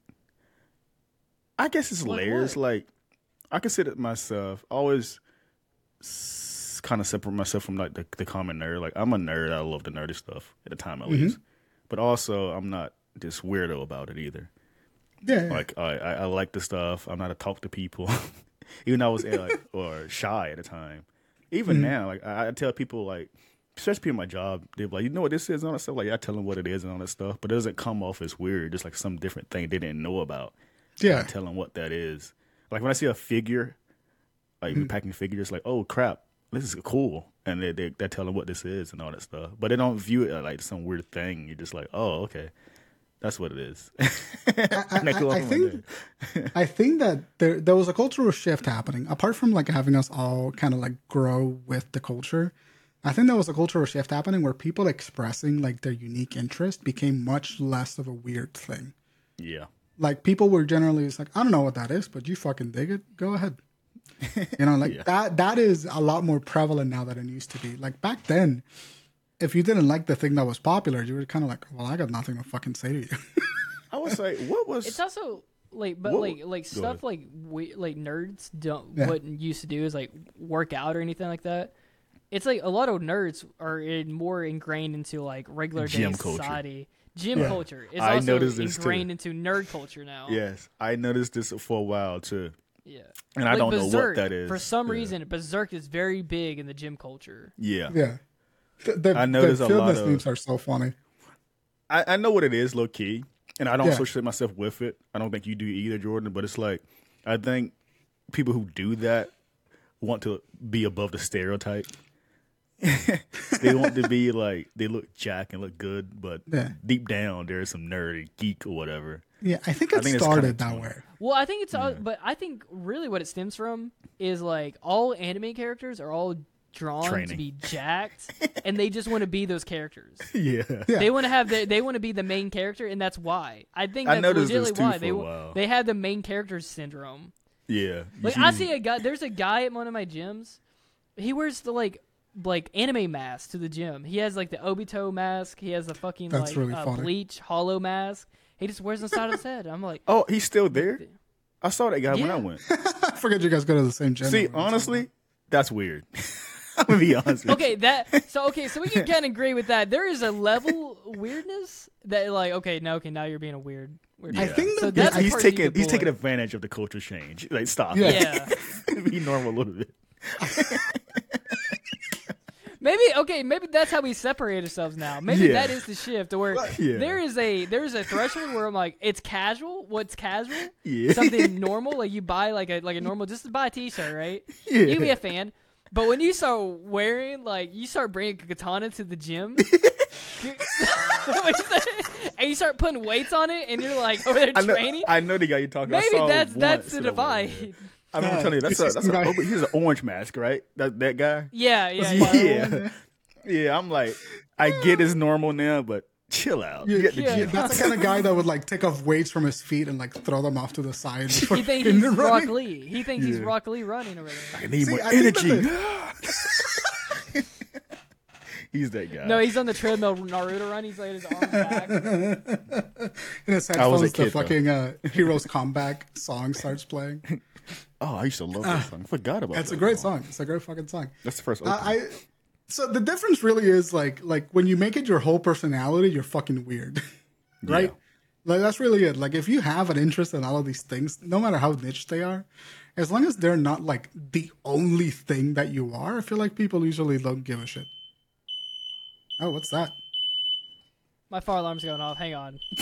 I guess it's Like layers. what? Like I consider myself always kind of separate myself from like the, the common nerd. Like I'm a nerd. I love the nerdy stuff at the time at least, but also I'm not this weirdo about it either. yeah. Like I, I, I like the stuff. I'm not a talk to people, *laughs* even though I was uh, like *laughs* or shy at the time. Even Mm-hmm. now, like I, I tell people like, especially people in my job, they're like, you know what this is and all that stuff. Like I tell them what it is and all that stuff, but it doesn't come off as weird. Just like some different thing they didn't know about. Yeah. I tell them what that is. Like when I see a figure, like we packing figures, like oh crap, this is cool, and they they, they tell them what this is and all that stuff. But they don't view it uh, like some weird thing. You're just like, oh okay. That's what it is. *laughs* I, And I I think I think that there there was a cultural shift happening. Apart from like having us all kind of like grow with the culture, I think there was a cultural shift happening where people expressing like their unique interest became much less of a weird thing. yeah. Like people were generally just like, I don't know what that is, but you fucking dig it, go ahead. You know, like *laughs* Yeah. that that is a lot more prevalent now than it used to be. Like back then, if you didn't like the thing that was popular, you were kind of like, well, I got nothing to fucking say to you. I would say what was It's also like, but What- like, like stuff ahead. like we like nerds don't Yeah. wouldn't used to do is like work out or anything like that. It's like a lot of nerds are in, more ingrained into like regular Gym day culture. society. Gym Yeah. culture is I also noticed too. ingrained into nerd culture now. yes. I noticed this for a while too, yeah. and I don't know what that is For some Yeah. reason, Berserk is very big in the gym culture. Yeah. yeah. The, the, I noticed the a lot of- memes are so funny. I, I know what it is, low key, and I don't Yeah. associate myself with it. I don't think you do either, Jordan. But it's like I think people who do that want to be above the stereotype. *laughs* they want to be like they look jack and look good, but Yeah. deep down there's some nerd geek or whatever. Yeah, I think it think it's started kinda that way. Well, I think it's, all, but I think really what it stems from is like all anime characters are all drawn to be jacked, and they just want to be those characters. *laughs* yeah. Yeah. They want to have the, they want to be the main character, and that's why. I think I that's noticed this legitimately too why for they a while. they have the main character syndrome. Yeah. You Like I see a guy. There's a guy at one of my gyms. He wears the like like anime mask to the gym. He has like the Obito mask. He has the fucking That's like really uh, funny. bleach hollow mask. He just wears it on the side of his head. I'm like, Oh, he's still there. I saw that guy when I went. *laughs* I forget you guys go to the same gym. See, honestly, that's weird. *laughs* I'm gonna be honest. okay, that so okay, so we can *laughs* kind of agree with that. There is a level weirdness that like okay, no, okay, now you're being a weird. weird you. I think So that that's he's part that you taking he's pull taking advantage of the culture change. Like stop. Yeah. Yeah. be normal a little bit. *laughs* Maybe okay, maybe that's how we separate ourselves now. Maybe Yeah. that is the shift where Yeah. there is a there's a threshold where I'm like, it's casual. What's casual? Yeah. Something *laughs* normal, like you buy like a like a normal just to buy a t-shirt, right? Yeah. You can be a fan. But when you start wearing like you start bringing a katana to the gym, What'd *laughs* you say? and you start putting weights on it, and you're like over there I know, training. I know the guy you're talking. Maybe saw him that's that's the and I'm like, divide. I mean, I'm telling you, that's a, that's a, guy- oh, he's an orange mask, right? That that guy. Yeah, yeah, yeah. Yeah, yeah. I'm like, I get it's normal now, but chill out. You get the Yeah. Yeah, gym. that's the kind of guy that would like take off weights from his feet and like throw them off to the side. He *laughs* thinks fucking he's Rock. Lee. He thinks he's Yeah. Rock Lee running over there. I need See, more I energy. *laughs* he's that guy. No, he's on the treadmill Naruto run. He's like his arms back. *laughs* In his a headphones, the kid, though. fucking uh, Heroes Comeback song starts playing. Oh, I used to love that ah. song. I forgot about. It's that a great song. song. It's a great fucking song. That's the first. I, opening. I so the difference really is like like when you make it your whole personality, you're fucking weird, *laughs* right? Like that's really it. Like if you have an interest in all of these things, no matter how niche they are, as long as they're not like the only thing that you are, I feel like people usually don't give a shit. Oh, what's that? My fire alarm's going off. Hang on. *laughs*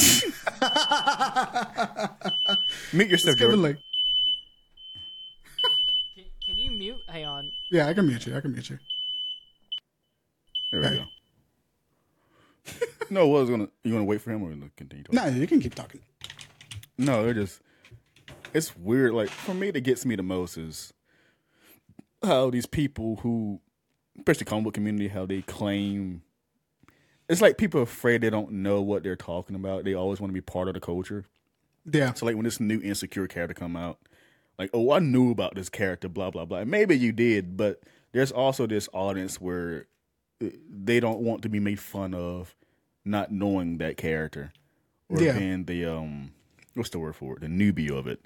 Meet yourself, Kevin Jordan. Lake. Can, can you mute? Hang on. Yeah, I can mute you. I can mute you. There we go. no, what was gonna you gonna wait for him or gonna continue talking? No, you can keep talking. No, they're just it's weird. Like for me, that gets me the most is how these people who, especially the comic book community, how they claim it's like people are afraid they don't know what they're talking about. They always want to be part of the culture. Yeah, So like when this new insecure character come out, like oh I knew about this character, blah blah blah. Maybe you did, but there's also this audience where uh, they don't want to be made fun of not knowing that character or Yeah. being the um what's the word for it the newbie of it.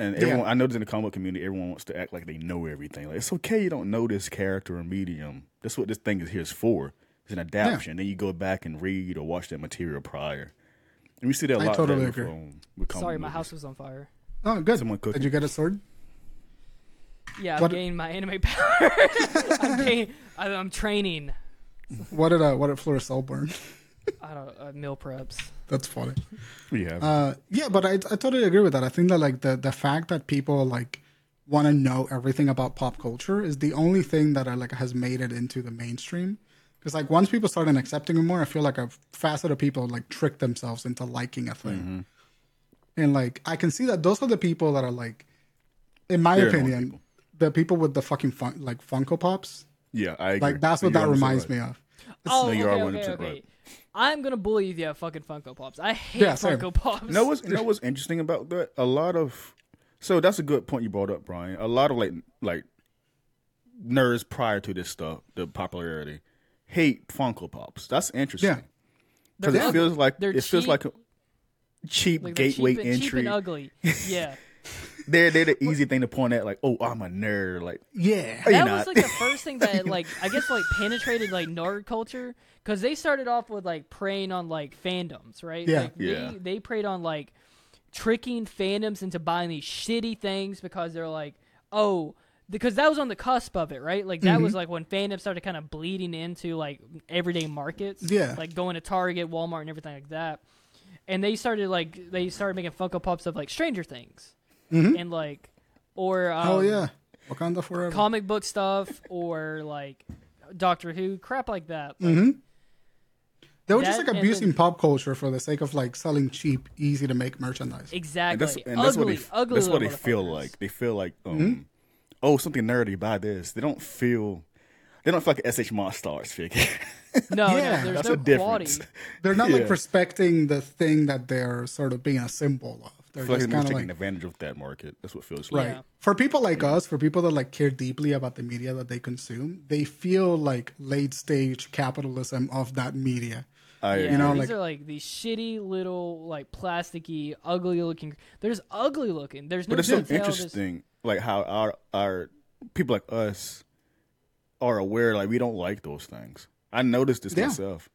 And Yeah. everyone, I notice in the comic book community, everyone wants to act like they know everything. Like it's okay, you don't know this character or medium. That's what this thing is here for. It's an adaptation. Then you go back and read or watch that material prior. And we see that a I lot. totally there agree. with, um, with comic Sorry, my house was on fire. Oh, good. Someone cooking. Did you get a sword? Yeah, I'm What- gaining my anime *laughs* power. I'm, gain, I- I'm training. What did uh, what did Floricel burn? I don't uh, meal preps. That's funny. Yeah. Uh, yeah, but I, I totally agree with that. I think that like the the fact that people like want to know everything about pop culture is the only thing that I like has made it into the mainstream. Because like once people started accepting it more, I feel like a facet of people like trick themselves into liking a thing. Mm-hmm. And like I can see that those are the people that are like, in my They're opinion, people. the people with the fucking fun, like Funko Pops. Yeah, I agree. Like that's what that reminds right. me of. Oh, No, okay, you are okay, 100% okay. right. I'm gonna bully you if have fucking Funko Pops. I hate Yeah, same. Funko Pops. You know what's you know what's interesting about that? A lot of so that's a good point you brought up, Brian. A lot of like like nerds prior to this stuff, the popularity, hate Funko Pops. That's interesting. Yeah. because They're it feels like They're it feels like a cheap Like, gateway cheap and, cheap entry. and ugly. *laughs* Yeah, They're they're the easy thing to point at, like, oh, I'm a nerd. Like, Yeah. Are you that not? was like the first thing that *laughs* like I guess like penetrated like nerd culture because they started off with like preying on like fandoms, right? Yeah. like, Yeah. They, they preyed on like tricking fandoms into buying these shitty things because they're like, oh, because that was on the cusp of it, right? Like that Mm-hmm. was like when fandom started kind of bleeding into like everyday markets, Yeah. like going to Target, Walmart, and everything like that. And they started like they started making Funko Pops of like Stranger Things, and like or um, Mm-hmm. oh yeah. Wakanda forever. comic book stuff or like Doctor Who crap like that. Like, Mm-hmm. they were just like abusing then- pop culture for the sake of like selling cheap, easy to make merchandise. and Exactly. that's and that's ugly, what they ugly. that's what they feel like. They feel like, um, Mm-hmm. oh, something nerdy. Buy this. They don't feel. They don't feel like an SH MonsterArts figure. *laughs* No, Yeah, no, there's that's no a quality. difference. They're not Yeah. like respecting the thing that they're sort of being a symbol of. They're like just kind of taking like advantage of that market. That's what feels right like. Yeah. for people like us, for people that like care deeply about the media that they consume. They feel like late stage capitalism of that media. I, Yeah, You know, these like- are like these shitty little like plasticky, ugly looking. There's ugly looking. There's no But it's so detail, there's- interesting, like how our our people like us are aware, like we don't like those things. I noticed this Yeah. myself.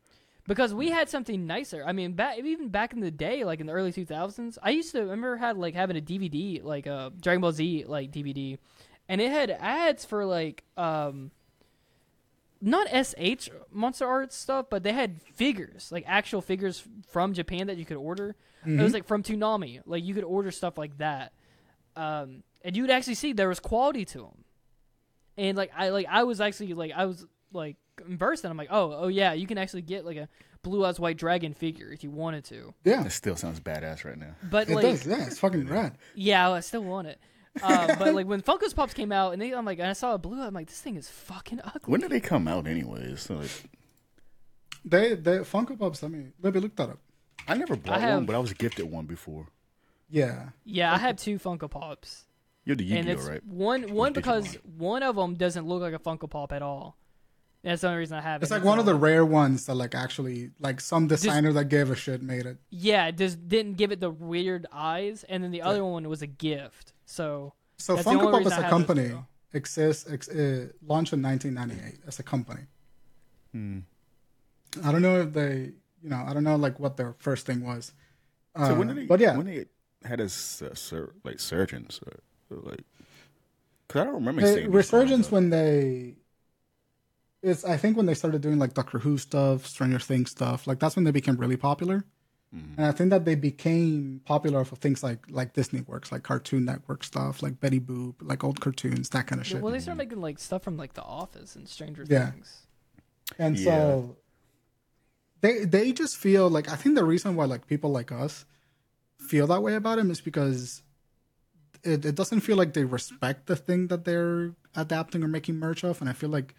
because we had something nicer. I mean, back even back in the day, like in the early 2000s, I used to remember had like having a DVD, like a Dragon Ball Z like DVD, and it had ads for like um not SH Monster Arts stuff, but they had figures, like actual figures from Japan that you could order. It was like from Toonami, like you could order stuff like that, um, and you would actually see there was quality to them. And like I like I was actually like I was like immersed, and I'm like, oh oh yeah, you can actually get like a blue eyes white dragon figure if you wanted to. Yeah, It still sounds badass right now. But it like does. Yeah, it's fucking rad. yeah, I still want it. Uh, *laughs* but like when Funko's Pops came out, and they, I'm like, and I saw a blue, I'm like, this thing is fucking ugly. When did they come out, anyways? So, like, They they Funko Pops. Let me let me look that up. I never bought have- one, but I was gifted one before. Yeah, yeah, I had two Funko Pops, You're the and Yu-Gi-Oh, it's right? one one Digimon. because one of them doesn't look like a Funko Pop at all. That's the only reason I have it. it's like one of the rare ones that like actually like some designer that gave a shit made it. yeah, just didn't give it the weird eyes, and then the other one was a gift. So So That's the Funko only Pop reason as I a have those company two. exists ex, uh, launched in 1998 as a company. Hmm. I don't know if they, you know, I don't know like what their first thing was. Uh, so when did they? but yeah, when they had his uh, sur- like surgeons, or, or, like, because I don't remember the seeing resurgence when they, it's I think when they started doing like Doctor Who stuff, Stranger Things stuff, like that's when they became really popular. Mm-hmm. And I think that they became popular for things like like Disney Works, like Cartoon Network stuff, like Betty Boop, like old cartoons, that kind of shit. well, they started making like stuff from like The Office and Stranger Yeah. Things. And so they they just feel like I think the reason why like people like us feel that way about him is because it, it doesn't feel like they respect the thing that they're adapting or making merch of and I feel like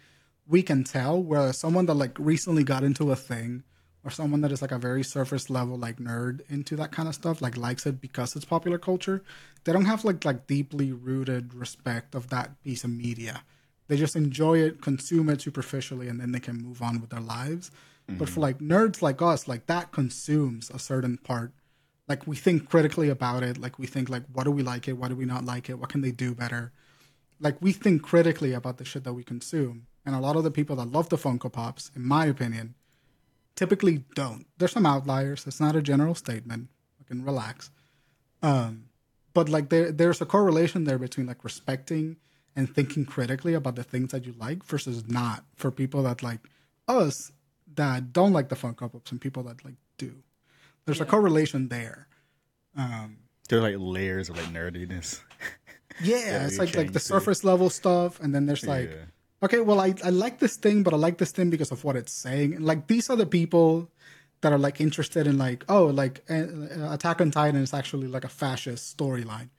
we can tell where someone that like recently got into a thing or someone that is like a very surface level like nerd into that kind of stuff like likes it because it's popular culture they don't have like like deeply rooted respect of that piece of media. They just enjoy it consume it superficially and then they can move on with their lives. But for mm-hmm. like nerds like us like that consumes a certain part like we think critically about it. Like we think like what do we like it? Why do we not like it? What can they do better? Like we think critically about the shit that we consume. And a lot of the people that love the funko pops in my opinion typically don't. There's some outliers. It's not a general statement. I can relax. Um but like there there's a correlation there between like respecting and thinking critically about the things that you like versus not for people that like us that don't like the funko pops and people that like do there's a correlation there um They're like layers of like nerdiness. *laughs* yeah, Yeah, it's like like the change too. surface level stuff, and then there's like, Yeah. okay, well, I, I like this thing, but I like this thing because of what it's saying. Like, these are the people that are like interested in like, oh, like uh, Attack on Titan is actually like a fascist storyline.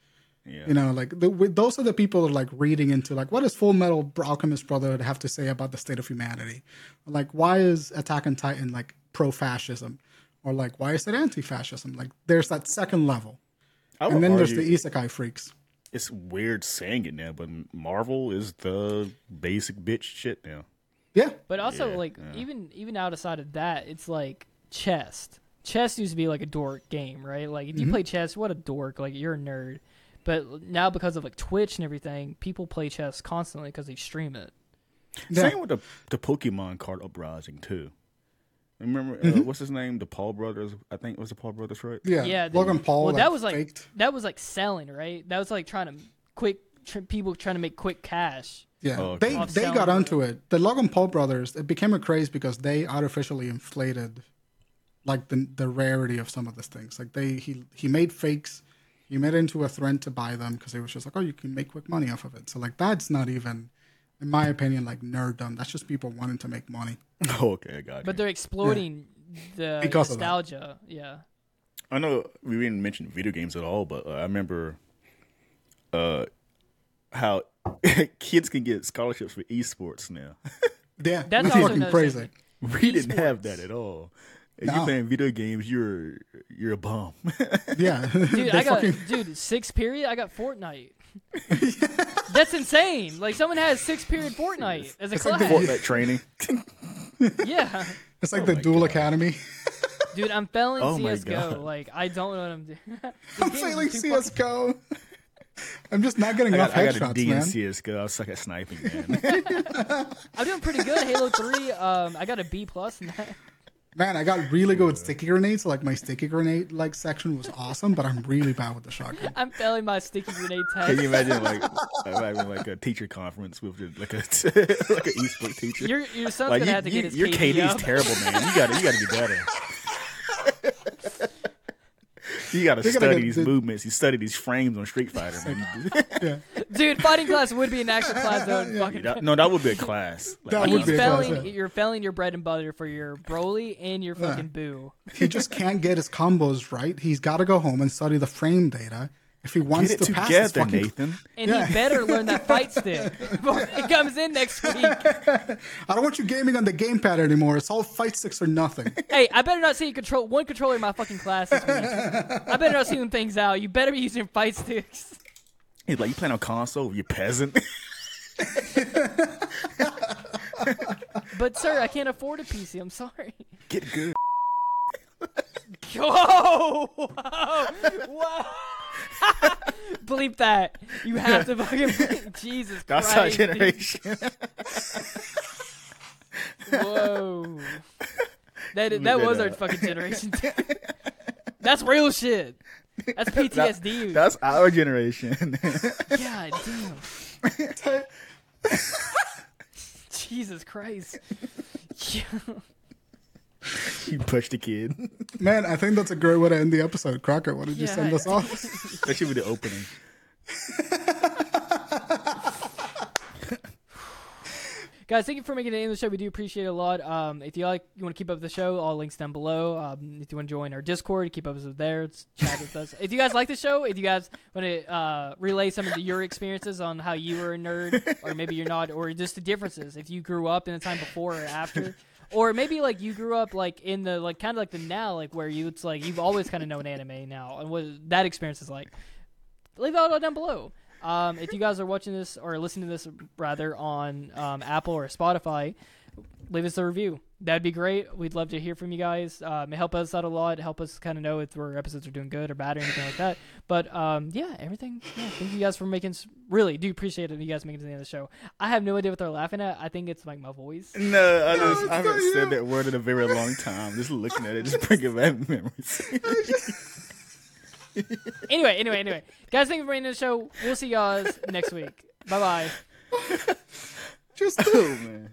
Yeah. You know, like the, those are the people that are like reading into like, what does Full Metal Alchemist Brotherhood have to say about the state of humanity? Like, why is Attack on Titan like pro-fascism, or like why is it anti-fascism? Like, there's that second level, I and then there's the isekai freaks. it's weird saying it now, but Marvel is the basic bitch shit now. Yeah, But also, Yeah, like yeah. even even outside of that, it's like chess. Chess used to be like a dork game, right? Like if you mm-hmm. play chess, what a dork! Like you're a nerd. But now because of like Twitch and everything, people play chess constantly because they stream it. yeah. Same with the the Pokemon card uprising too. Remember Mm-hmm. uh, what's his name? The Paul brothers. I think it was the Paul brothers, right? yeah. Yeah, the- Logan Paul. Well, like, that was like faked. that was like selling, right? That was like trying to quick tr- people trying to make quick cash. Yeah, Oh, okay. they Off they got selling. onto it. The Logan Paul brothers, it became a craze because they artificially inflated like the the rarity of some of these things. Like they he he made fakes, he made it into a threat to buy them because it was just like, oh, you can make quick money off of it. So like that's not even, in my opinion, like nerddom. That's just people wanting to make money. Oh, *laughs* okay, I got But they're exploiting the Because nostalgia. Yeah. I know we didn't mention video games at all, but uh, I remember uh, how *laughs* kids can get scholarships for esports now. *laughs* Yeah, That's that's fucking crazy. thing. we didn't have that at all. If No. you're playing video games, you're you're a bum. Yeah, Dude, I got fucking- dude six period. I got Fortnite. That's insane. Like someone has six period Fortnite as a It's like class. the- Fortnite training. *laughs* yeah, It's like Oh the Dual God. Academy. dude, I'm failing Oh CS:GO. Like I don't know what I'm doing. *laughs* I'm failing CS:GO. *laughs* I'm just not getting I enough got, I got a headshots, D in. CS:GO. I suck at sniping, man. I'm doing pretty good. Halo Three. Um, I got a B plus in that. Man, I got really good with sticky grenades. Like my sticky grenade like section was awesome, but I'm really bad with the shotgun. I'm failing my sticky grenade test. Can you imagine like *laughs* imagine like a teacher conference with like a *laughs* like an esports teacher? Your your son's like gonna you, have to you, get his your KD KD is terrible, man. You got to you got to be better. *laughs* You got to They gotta study get these the- movements. You study these frames on Street Fighter, man. *laughs* Yeah, Dude, fighting class would be an actual class though. Fucking That- no, that would be a class. Like, That would He's be a class, yeah. You're failing your bread and butter for your Broly and your fucking Boo. he just can't get his combos right. He's got to go home and study the frame data if he wants Get it to pass his together, fucking. Nathan. *laughs* And Yeah. he better learn that *laughs* fight stick before he comes in next week. I don't want you gaming on the gamepad anymore. It's all fight sticks or nothing. *laughs* Hey, I better not see you control one controller in my fucking class this week. I better not see them things out. You better be using fight sticks. He's like, you playing on console? You peasant. But sir, I can't afford a PC. I'm sorry. Get good. Whoa! Whoa! Whoa! *laughs* Bleep that. You have to fucking bleep. Jesus Christ. That's Christ. our generation. Whoa. That that that was our fucking generation. *laughs* That's real shit. That's PTSD. That's our generation. *laughs* God damn. Jesus Christ. Yeah. *laughs* you push the kid. *laughs* Man, I think that's a great way to end the episode. Crocker, why did you Yeah. send us off? *laughs* That should be the opening. Guys, thank you for making it in the show. We do appreciate it a lot. Um, if you like, you want to keep up with the show, all links down below. Um, if you want to join our Discord, keep up with us there. It's chat with us. If you guys like the show, if you guys want to uh, relay some of the, your experiences on how you were a nerd, or maybe you're not, or just the differences, if you grew up in a time before or after, or maybe like you grew up like in the like kind of like the now, like where you it's like you've always kind of known anime now, and what that experience is like. Leave it all down below. Um, if you guys are watching this or listening to this rather on um, Apple or Spotify, leave us a review. That'd be great. We'd love to hear from you guys. Um, it help us out a lot. Help us kind of know if our episodes are doing good or bad or anything like that. *laughs* But um, yeah, everything. Yeah, thank you guys for making. Really do appreciate it. You guys making it to the end of the show. I have no idea what they're laughing at. I think it's like my voice. No, I, just, I haven't not said that word in a very long time. Just looking at it, just bringing back *laughs* memories. *laughs* Anyway, anyway, anyway, guys, thank you for being in the show. We'll see you guys next week. Bye bye. Just oh man.